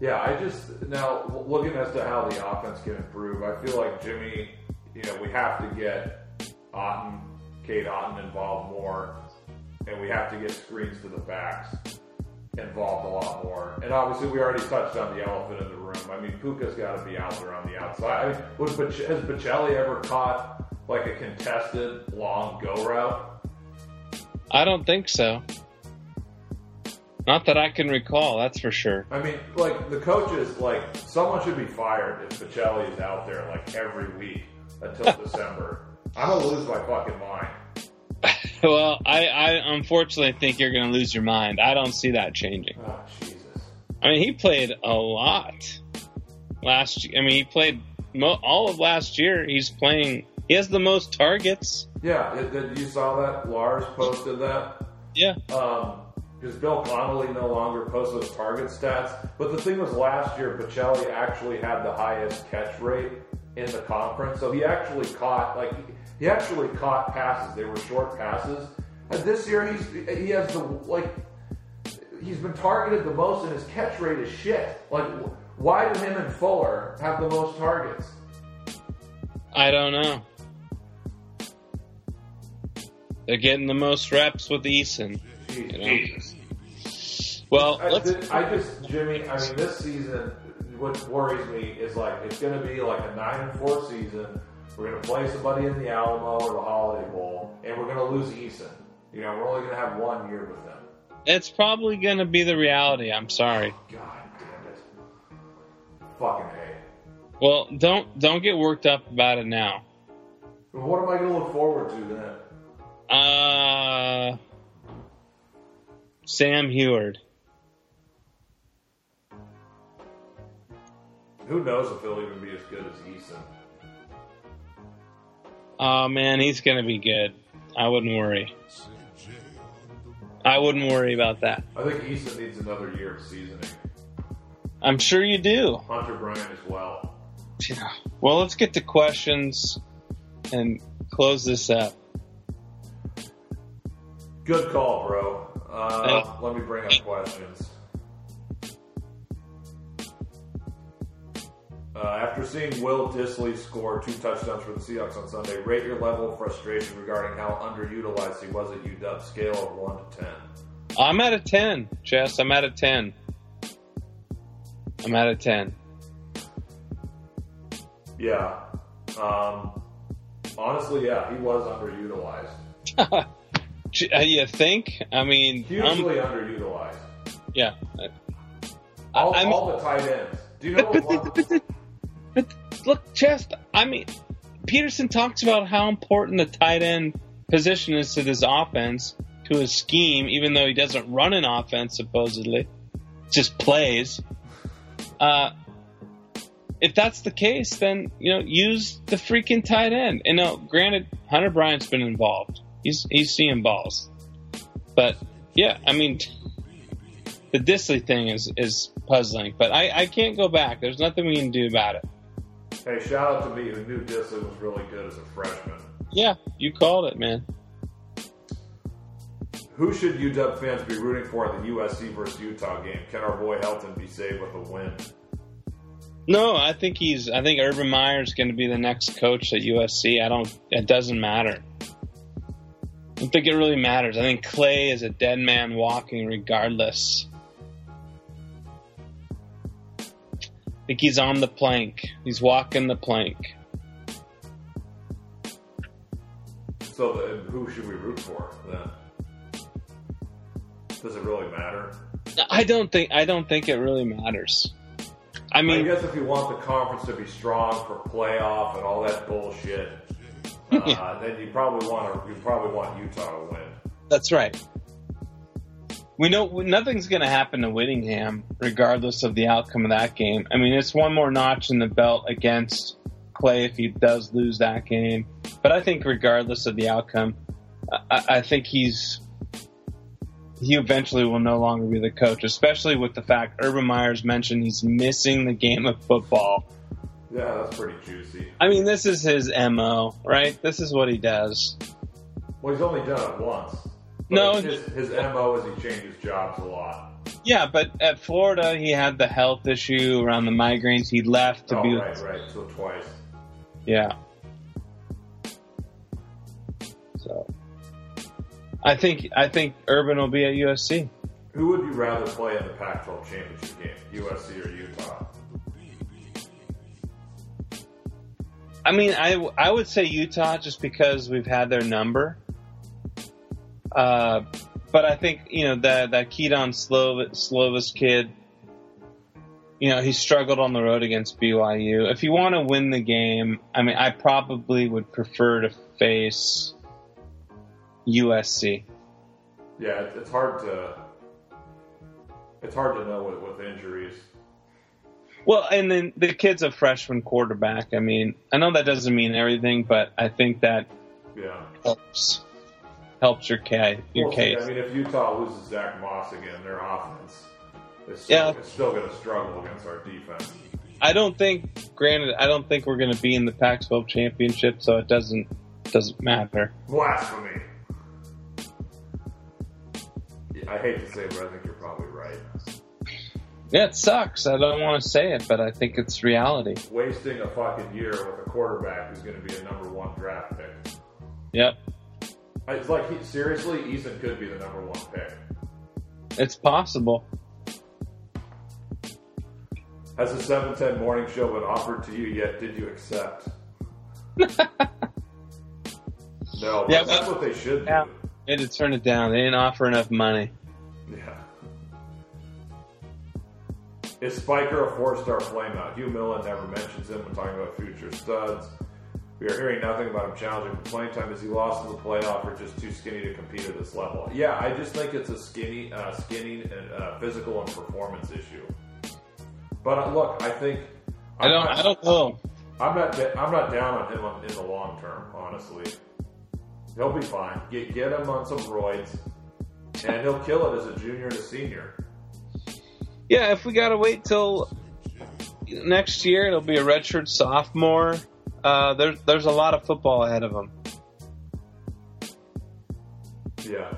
Yeah, I just now looking as to how the offense can improve. I feel like Jimmy, you know, we have to get Otton, Cade Otton involved more, and we have to get screens to the backs involved a lot more. And obviously, we already touched on the elephant in the room. I mean, Puka's got to be out there on the outside. I mean, was has Baccellia ever caught like a contested long go route? I don't think so. Not that I can recall, that's for sure. I mean, like the coaches, like someone should be fired if Baccellia is out there like every week until December. I'm gonna lose my fucking mind. well, I, I unfortunately think you're gonna lose your mind. I don't see that changing. Oh Jesus! I mean, he played a lot last. I mean, he played mo- all of last year. He's playing. He has the most targets. Yeah, did you saw that? Lars posted that. Yeah. Um, because Bill Connelly no longer posts those target stats. But the thing was, last year, Baccellia actually had the highest catch rate in the conference. So he actually caught, like, he actually caught passes. They were short passes. And this year, he's he has the, like, he's been targeted the most, and his catch rate is shit. Like, why do him and Fuller have the most targets? I don't know. They're getting the most reps with Eason. You know? Well, I, I, just Jimmy. I mean, this season, what worries me is like it's going to be like a nine and four season. We're going to play somebody in the Alamo or the Holiday Bowl, and we're going to lose Eason. You know, we're only going to have one year with them. It's probably going to be the reality. I'm sorry. God damn it! Fucking a. Well, don't don't get worked up about it now. What am I going to look forward to then? Uh, Sam Huard. Who knows if he'll even be as good as Eason? Oh man, he's gonna be good. I wouldn't worry. I wouldn't worry about that. I think Eason needs another year of seasoning. I'm sure you do. Hunter Bryant as well. Yeah. Well, let's get to questions and close this up. Good call, bro. Uh, let me bring up questions. Uh, after seeing Will Dissly score two touchdowns for the Seahawks on Sunday, rate your level of frustration regarding how underutilized he was at UW. Scale of one to ten. I'm at a ten, Jess. I'm at a ten. I'm at a ten. Yeah. Um, honestly, yeah, he was underutilized. Uh, you think? I mean, hugely um, underutilized. Yeah. All, I mean, all the tight ends. Do you know but, but, but, but look, Chest, I mean, Petersen talks about how important the tight end position is to this offense, to his scheme, even though he doesn't run an offense, supposedly. Just plays. Uh, if that's the case, then, you know, use the freaking tight end. And now, granted, Hunter Bryant's been involved. He's, he's seeing balls. But, yeah, I mean, the Dissly thing is, is puzzling, but I, I can't go back. There's nothing we can do about it. Hey, shout out to me who knew Dissly was really good as a freshman. Yeah, you called it, man. Who should UW fans be rooting for in the USC versus Utah game? Can our boy Helton be saved with a win? No, I think he's. I think Urban Meyer is going to be the next coach at USC. I don't. It doesn't matter. I don't think it really matters. I think Clay is a dead man walking, regardless. I think he's on the plank. He's walking the plank. So, the, who should we root for then? Does it really matter? I don't think. I don't think it really matters. I mean, I guess if you want the conference to be strong for playoff and all that bullshit, uh, then you probably want to. You probably want Utah to win. That's right. we know nothing's going to happen to Whittingham, regardless of the outcome of that game. I mean, it's one more notch in the belt against Clay if he does lose that game. But I think, regardless of the outcome, I, I think he's he eventually will no longer be the coach, especially with the fact Urban Meyer's mentioned he's missing the game of football. Yeah, that's pretty juicy. I mean, this is his mo, right? This is what he does. Well, he's only done it once. No, his, his mo is he changes jobs a lot. Yeah, but at Florida, he had the health issue around the migraines. He left to oh, be. right, right. So twice. Yeah. So, I think I think Urban will be at USC. Who would you rather play in the Pac-12 championship game, USC or Utah? I mean, I I would say Utah just because we've had their number. Uh, but I think you know that that Kedon Slov- Slovis kid. You know, he struggled on the road against BYU. If you want to win the game, I mean, I probably would prefer to face USC. Yeah, it's hard to it's hard to know with, with injuries. Well, and then the kid's a freshman quarterback. I mean, I know that doesn't mean everything, but I think that Yeah. helps helps your case. Your We'll case. I mean, if Utah loses Zack Moss again, their offense is Yeah. still, is still going to struggle against our defense. I don't think. Granted, I don't think we're going to be in the Pac-12 championship, so it doesn't doesn't matter. Blasphemy. I hate to say it, but I think you're probably right. Yeah, it sucks. I don't want to say it, but I think it's reality. Wasting a fucking year with a quarterback who's going to be a number one draft pick. Yep, It's like, he, seriously, Eason could be the number one pick. it's possible. Has the 710 morning show been offered to you yet? Did you accept? no, but Yeah, that's but- what they should do. They had to turn it down. They didn't offer enough money. Yeah. Is Spiker a four-star flameout? Hugh Millen never mentions him when talking about future studs. We are hearing nothing about him challenging for playing time. Is he lost in the playoff or just too skinny to compete at this level? Yeah, I just think it's a skinny, uh, skinny and uh, physical and performance issue. But uh, look, I think I don't. I don't know. I'm not. I'm not down on him on- in the long term. Honestly, he'll be fine. Get get him on some roids, and he'll kill it as a junior and a senior. Yeah, if we gotta wait till next year, it'll be a redshirt sophomore. Uh, there's there's a lot of football ahead of him. Yeah.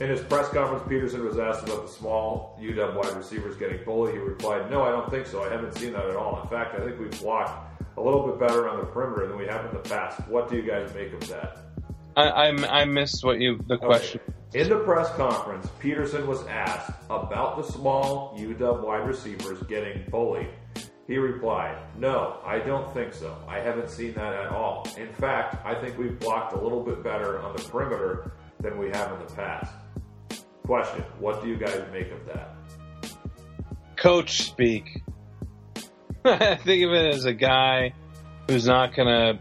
In his press conference, Petersen was asked about the small UW wide receivers getting bullied. He replied, "No, I don't think so. I haven't seen that at all. In fact, I think we've blocked a little bit better on the perimeter than we have in the past. What do you guys make of that?" I I, I missed what you the question. In the press conference, Petersen was asked about the small UW wide receivers getting bullied. He replied, No, I don't think so. I haven't seen that at all. In fact, I think we've blocked a little bit better on the perimeter than we have in the past. Question What do you guys make of that? Coach speak. I think of it as a guy who's not gonna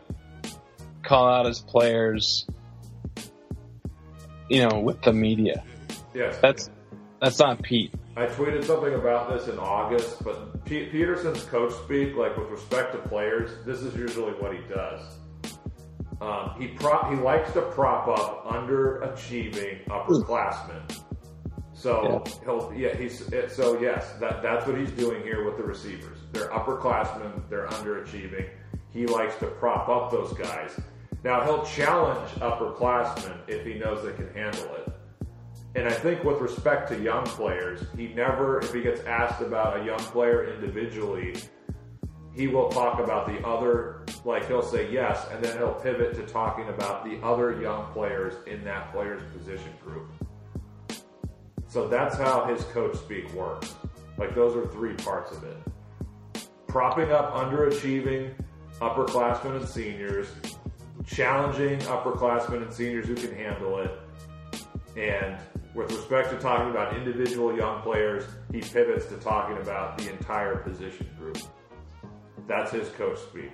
call out his players, you know, with the media. Yes. That's that's not Pete. I tweeted something about this in August, but P- Petersen's coach speak, like with respect to players, this is usually what he does. Um, he prop he likes to prop up underachieving upperclassmen. So he'll yeah he's it- so yes that that's what he's doing here with the receivers. They're upperclassmen. They're underachieving. He likes to prop up those guys. Now he'll challenge upperclassmen if he knows they can handle it. And I think with respect to young players, he never, if he gets asked about a young player individually, he will talk about the other, like he'll say yes, and then he'll pivot to talking about the other young players in that player's position group. So that's how his coach speak works. Like those are three parts of it. Propping up underachieving upperclassmen and seniors, challenging upperclassmen and seniors who can handle it, and with respect to talking about individual young players, he pivots to talking about the entire position group. That's his coach speak.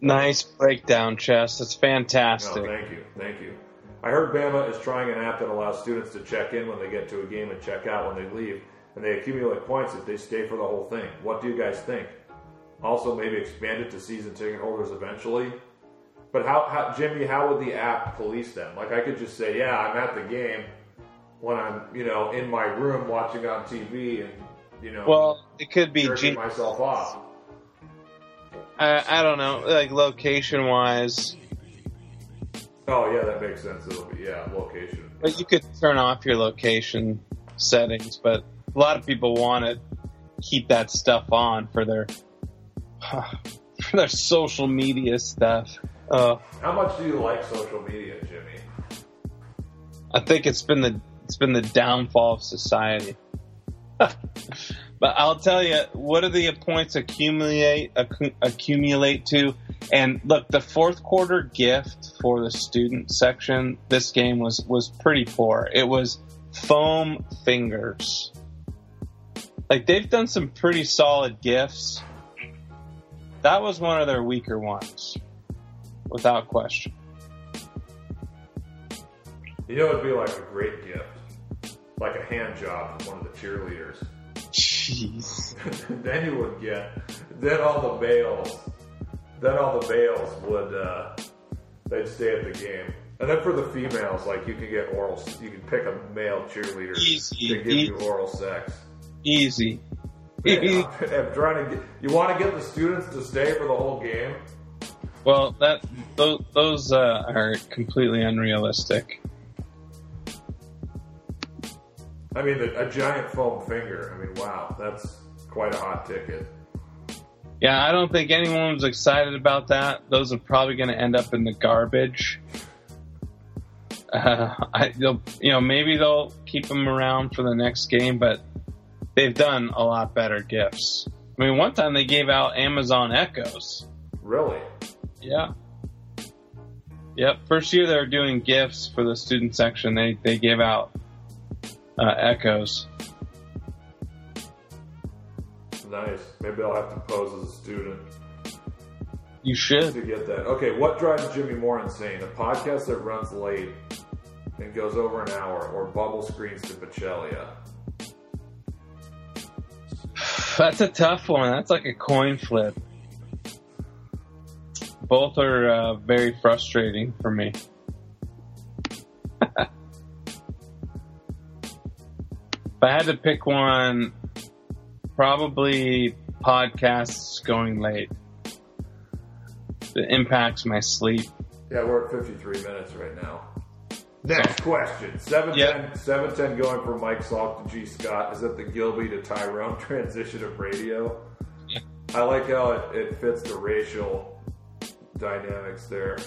Nice breakdown, Chess. That's No, fantastic. thank you, thank you. I heard Bama is trying an app that allows students to check in when they get to a game and check out when they leave, and they accumulate points if they stay for the whole thing. What do you guys think? Also, maybe expand it to season ticket holders eventually. But how, how, Jimmy? How would the app police them? Like, I could just say, "Yeah, I'm at the game," when I'm, you know, in my room watching on TV, and you know, Well, it could be G- myself off. I, I don't know, like location wise. Oh yeah, that makes sense. It'll be yeah, location. But you could turn off your location settings, but a lot of people want to keep that stuff on for their for their social media stuff. Uh, How much do you like social media, Jimmy? I think it's been the it's been the downfall of society. but I'll tell you, what do the points accumulate accu- accumulate to? And look, the fourth quarter gift for the student section this game was was pretty poor. It was foam fingers. Like they've done some pretty solid gifts. That was one of their weaker ones, without question. You know, it'd be like a great gift, like a hand job from one of the cheerleaders. Jeez. then you would get, then all the bales, then all the bales would, uh, they'd stay at the game. And then for the females, like you can get oral, you can pick a male cheerleader Easy, to give you oral sex. Easy. I'm trying to get, you want to get the students to stay for the whole game? Well, that those, those uh, are completely unrealistic. I mean, a, giant foam finger. I mean, wow, that's quite a hot ticket. Yeah, I don't think anyone was excited about that. Those are probably going to end up in the garbage. Uh, I, they'll, you know, maybe they'll keep them around for the next game, but they've done a lot better gifts. I mean, one time they gave out Amazon Echoes. Really? Yeah. Yep. First year they were doing gifts for the student section. They they gave out uh, Echoes. Nice. Maybe I'll have to pose as a student You should. to get that. Okay, what drives Jimmy more insane? A podcast that runs late and goes over an hour, or bubble screens to Baccellia? That's a tough one. That's like a coin flip. Both are uh, very frustrating for me. if I had to pick one, probably podcasts going late. It impacts my sleep. Yeah, we're at 53 minutes right now. Next question. 710, Yep. 710 going from Mike Salk to G. Scott. Is that the Gilby to Tyrone transition of radio? Yeah. I like how it, it fits the racial dynamics there.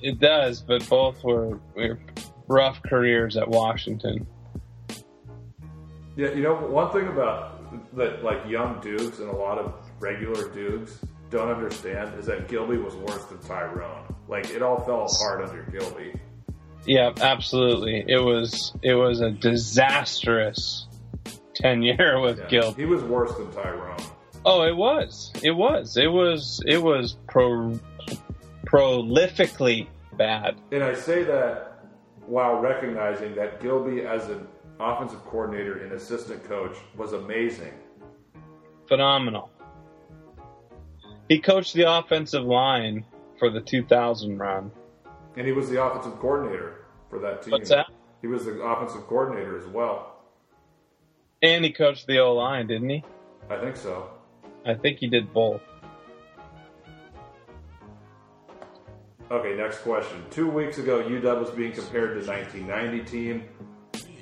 It does, but both were, were rough careers at Washington. Yeah, you know, one thing about that, like young dudes and a lot of regular dudes don't understand is that Gilby was worse than Tyrone. Like, it all fell apart under Gilby. Yeah, absolutely. It was it was a disastrous tenure with Yeah. Gil. He was worse than Tyrone. Oh, it was. It was. It was. It was pro prolifically bad. And I say that while recognizing that Gilby, as an offensive coordinator and assistant coach, was amazing. Phenomenal. He coached the offensive line for the 2000 run. And he was the offensive coordinator for that team. What's that? He was the offensive coordinator as well. And he coached the O line, didn't he? I think so. I think he did both. Okay, next question. Two weeks ago, UW was being compared to 1990 team.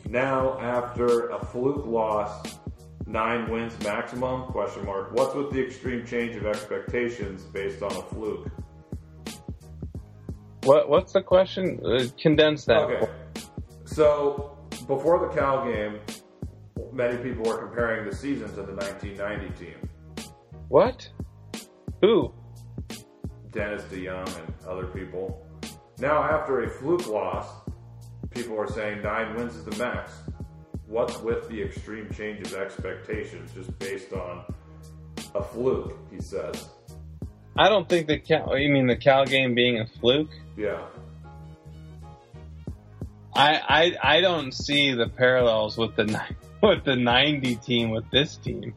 Now, after a fluke loss, nine wins maximum? Question mark. What's with the extreme change of expectations based on a fluke? What What's the question? Uh, condense that. Okay. So before the Cal game, many people were comparing the season to the 1990 team. What? Who? Dennis DeYoung and other people. Now, after a fluke loss, people are saying nine wins is the max. What's with the extreme change of expectations just based on a fluke? He says. I don't think the Cal. You mean the Cal game being a fluke? Yeah. I, I I don't see the parallels with the with the '90 team with this team.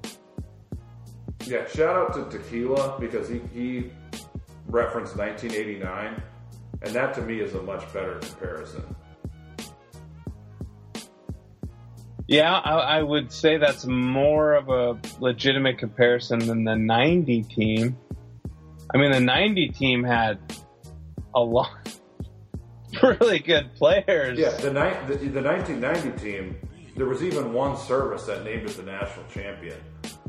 Yeah, shout out to Tequila because he, he referenced 1989, and that to me is a much better comparison. Yeah, I, I would say that's more of a legitimate comparison than the 90 team. I mean, the 90 team had a lot really good players. Yeah, the, ni- the, the 1990 team, there was even one service that named it the national champion.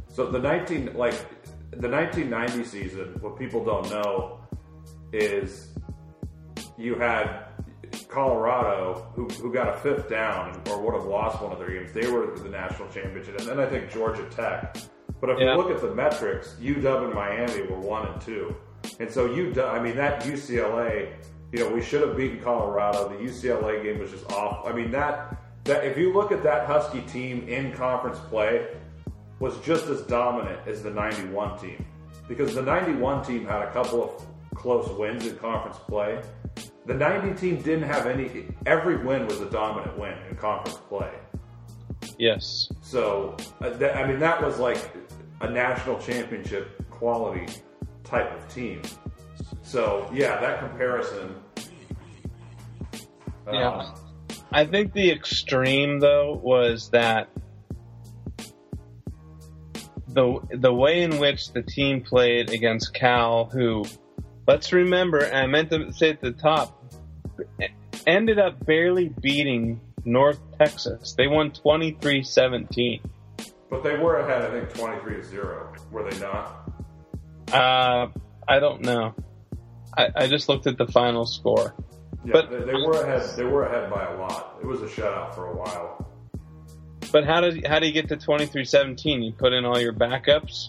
So the 19 like the 1990 season, what people don't know is you had Colorado, who, who got a fifth down or would have lost one of their games. They were the national championship, and then I think Georgia Tech. But if Yeah. you look at the metrics, UW and Miami were one and two, and so UW. I mean that UCLA. You know, we should have beaten Colorado. The UCLA game was just off. I mean that that if you look at that Husky team in conference play, was just as dominant as the 91 team. Because the 91 team had a couple of close wins in conference play. The 90 team didn't have any, every win was a dominant win in conference play. Yes. So, uh, I mean, that was like a national championship quality type of team. So, yeah, that comparison. um, Yeah. I think the extreme though was that the the way in which the team played against Cal, who let's remember, and I meant to say at the top, ended up barely beating North Texas. They won 23-17. But they were ahead, I think, 23 to 0. Were they not? Uh, I don't know. I, I just looked at the final score. Yeah, But- they, they were ahead. They were ahead by a lot. It was a shutout for a while. But how did how do you get to 23-17? You put in all your backups?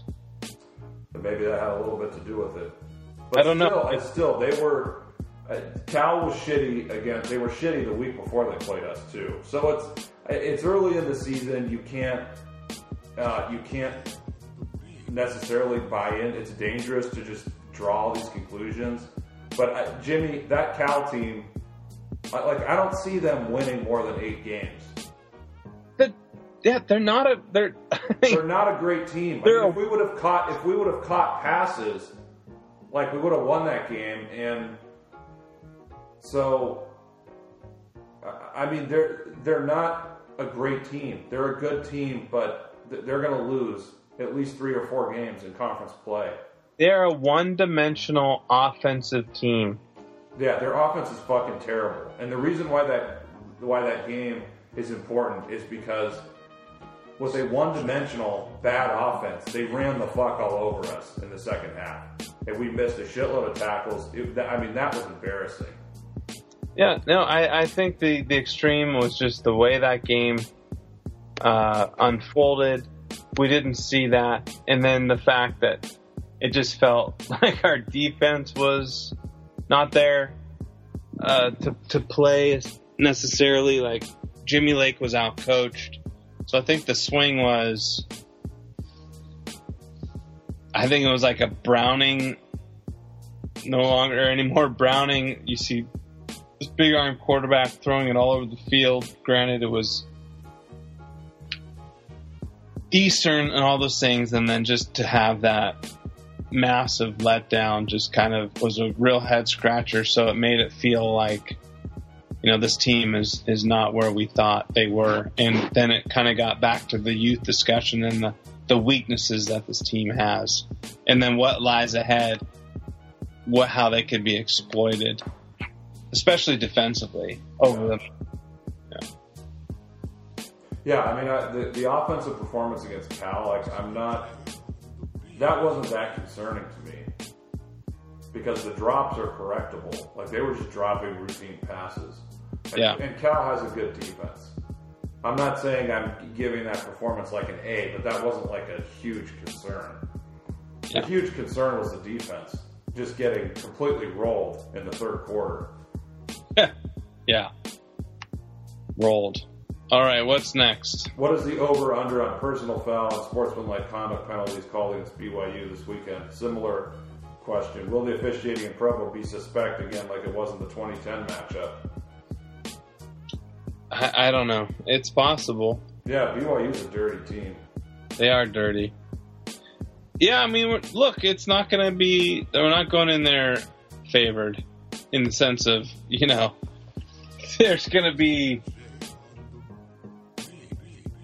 Maybe that had a little bit to do with it. But I don't know. still, It's still, they were. Uh, Cal was shitty again. They were shitty the week before they played us too. So it's it's early in the season. You can't uh, you can't necessarily buy in. It's dangerous to just draw all these conclusions. But uh, Jimmy, that Cal team, I- like I don't see them winning more than eight games. Yeah, they're not a they're. They're not a great team. I mean, a- if we would have caught if we would have caught passes, like we would have won that game. And so, I- I mean, they're they're not a great team. They're a good team, but they're going to lose at least three or four games in conference play. they're a one-dimensional offensive team. Yeah, their offense is fucking terrible. And the reason why that why that game is important is because with a one-dimensional bad offense, they ran the fuck all over us in the second half, and we missed a shitload of tackles. It, I mean, that was embarrassing. Yeah, no, I, I think the, the extreme was just the way that game uh, unfolded. We didn't see that, and then the fact that it just felt like our defense was not there uh, to to play necessarily. Like Jimmy Lake was out coached, so I think the swing was. I think it was like a Browning, no longer anymore Browning. You see this big arm quarterback throwing it all over the field. Granted, it was Eastern and all those things, and then just to have that massive letdown just kind of was a real head scratcher. So it made it feel like, you know, this team is is not where we thought they were, and then it kind of got back to the youth discussion and the the weaknesses that this team has, and then what lies ahead, what how they could be exploited especially defensively over them. Yeah, I mean, I, the the offensive performance against Cal, like, I'm not. That wasn't that concerning to me because the drops are correctable. Like they were just dropping routine passes. And, Yeah. and Cal has a good defense. I'm not saying I'm giving that performance like an A, but that wasn't like a huge concern. Yeah. The huge concern was the defense just getting completely rolled in the third quarter. yeah. Yeah. Rolled. All right, what's next? What is the over under on personal foul and sportsmanlike conduct penalties called against BYU this weekend? Similar question. Will the officiating in Provo be suspect again like it was in the 2010 matchup? I, I don't know. It's possible. Yeah, BYU's a dirty team. They are dirty. Yeah, I mean, look, it's not going to be. We're not going in there favored in the sense of, you know, there's going to be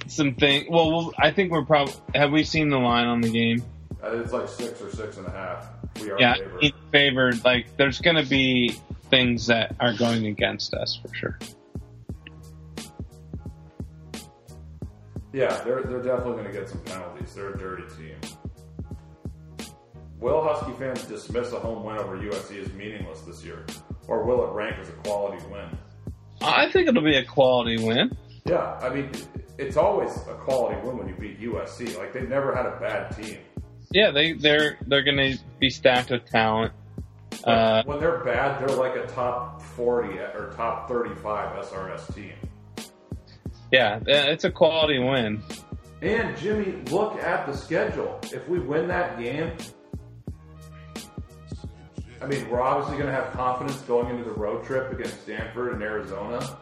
some thing. Well, we'll, I think we're probably. Have we seen the line on the game? Uh, It's like six or six and a half. We are Yeah, favored. favored. Like, there's going to be things that are going against us for sure. Yeah, they're they're definitely going to get some penalties. They're a dirty team. Will Husky fans dismiss a home win over USC as meaningless this year, or will it rank as a quality win? I think it'll be a quality win. Yeah, I mean, it's always a quality win when you beat USC. Like they've never had a bad team. Yeah, they they're they're going to be stacked with talent. Uh, when they're bad, they're like a top forty or top thirty-five SRS team. Yeah, uh, it's a quality win. And Jimmy, look at the schedule. If we win that game, I mean, we're obviously going to have confidence going into the road trip against Stanford and Arizona.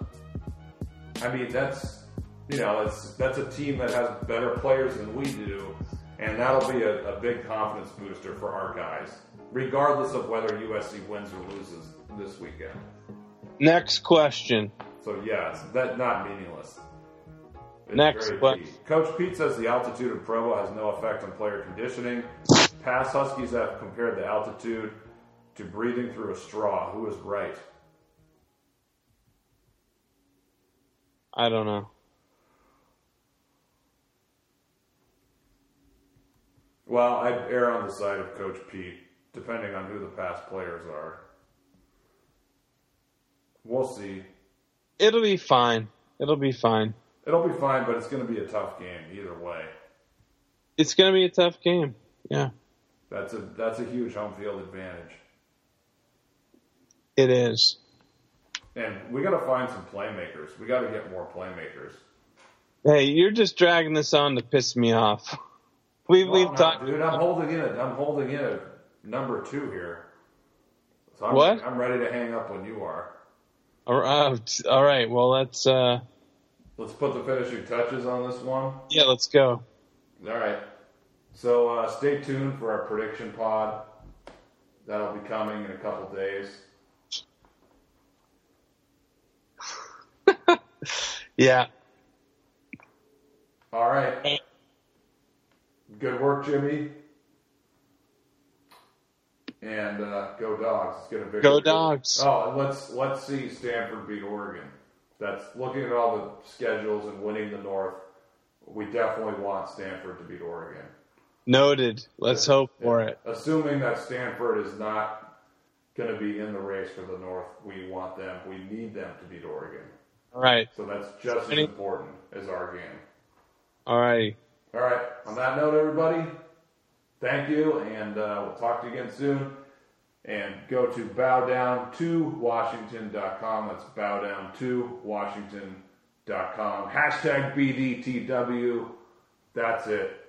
I mean, that's you know, that's that's a team that has better players than we do, and that'll be a, a big confidence booster for our guys, regardless of whether USC wins or loses this weekend. Next question. So yes, that not meaningless. It's Next very question. key. Coach Pete says the altitude of Provo has no effect on player conditioning. Past Huskies have compared the altitude to breathing through a straw. Who is right? I don't know. Well, I'd err on the side of Coach Pete, depending on who the past players are. We'll see. It'll be fine. It'll be fine. It'll be fine, but it's going to be a tough game either way. It's going to be a tough game. Yeah, That's a that's a huge home field advantage. it is. And we got to find some playmakers. We got to get more playmakers. Hey, you're just dragging this on to piss me off. We, No, we've talked. dude. I'm holding in a I'm holding in a number two here. So I'm, What? I'm ready to hang up when you are. All right, all right. Well, let's. uh Let's put the finishing touches on this one. Yeah, let's go. All right. So uh, stay tuned for our prediction pod. That'll be coming in a couple days. Yeah. All right. Good work, Jimmy. And uh, go dogs. Let's get a big Go Dogs. Oh, let's let's see Stanford beat Oregon. That's looking at all the schedules and winning the North. We definitely want Stanford to beat Oregon. Noted. Let's hope for it. Assuming that Stanford is not going to be in the race for the North, we want them. We need them to beat Oregon. All right. So that's just as important as our game. All right. All right. On that note, everybody, thank you, and uh, we'll talk to you again soon. And go to bowdown2washington.com. That's bowdown2washington.com. Hashtag BDTW. That's it.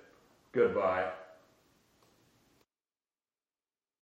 Goodbye.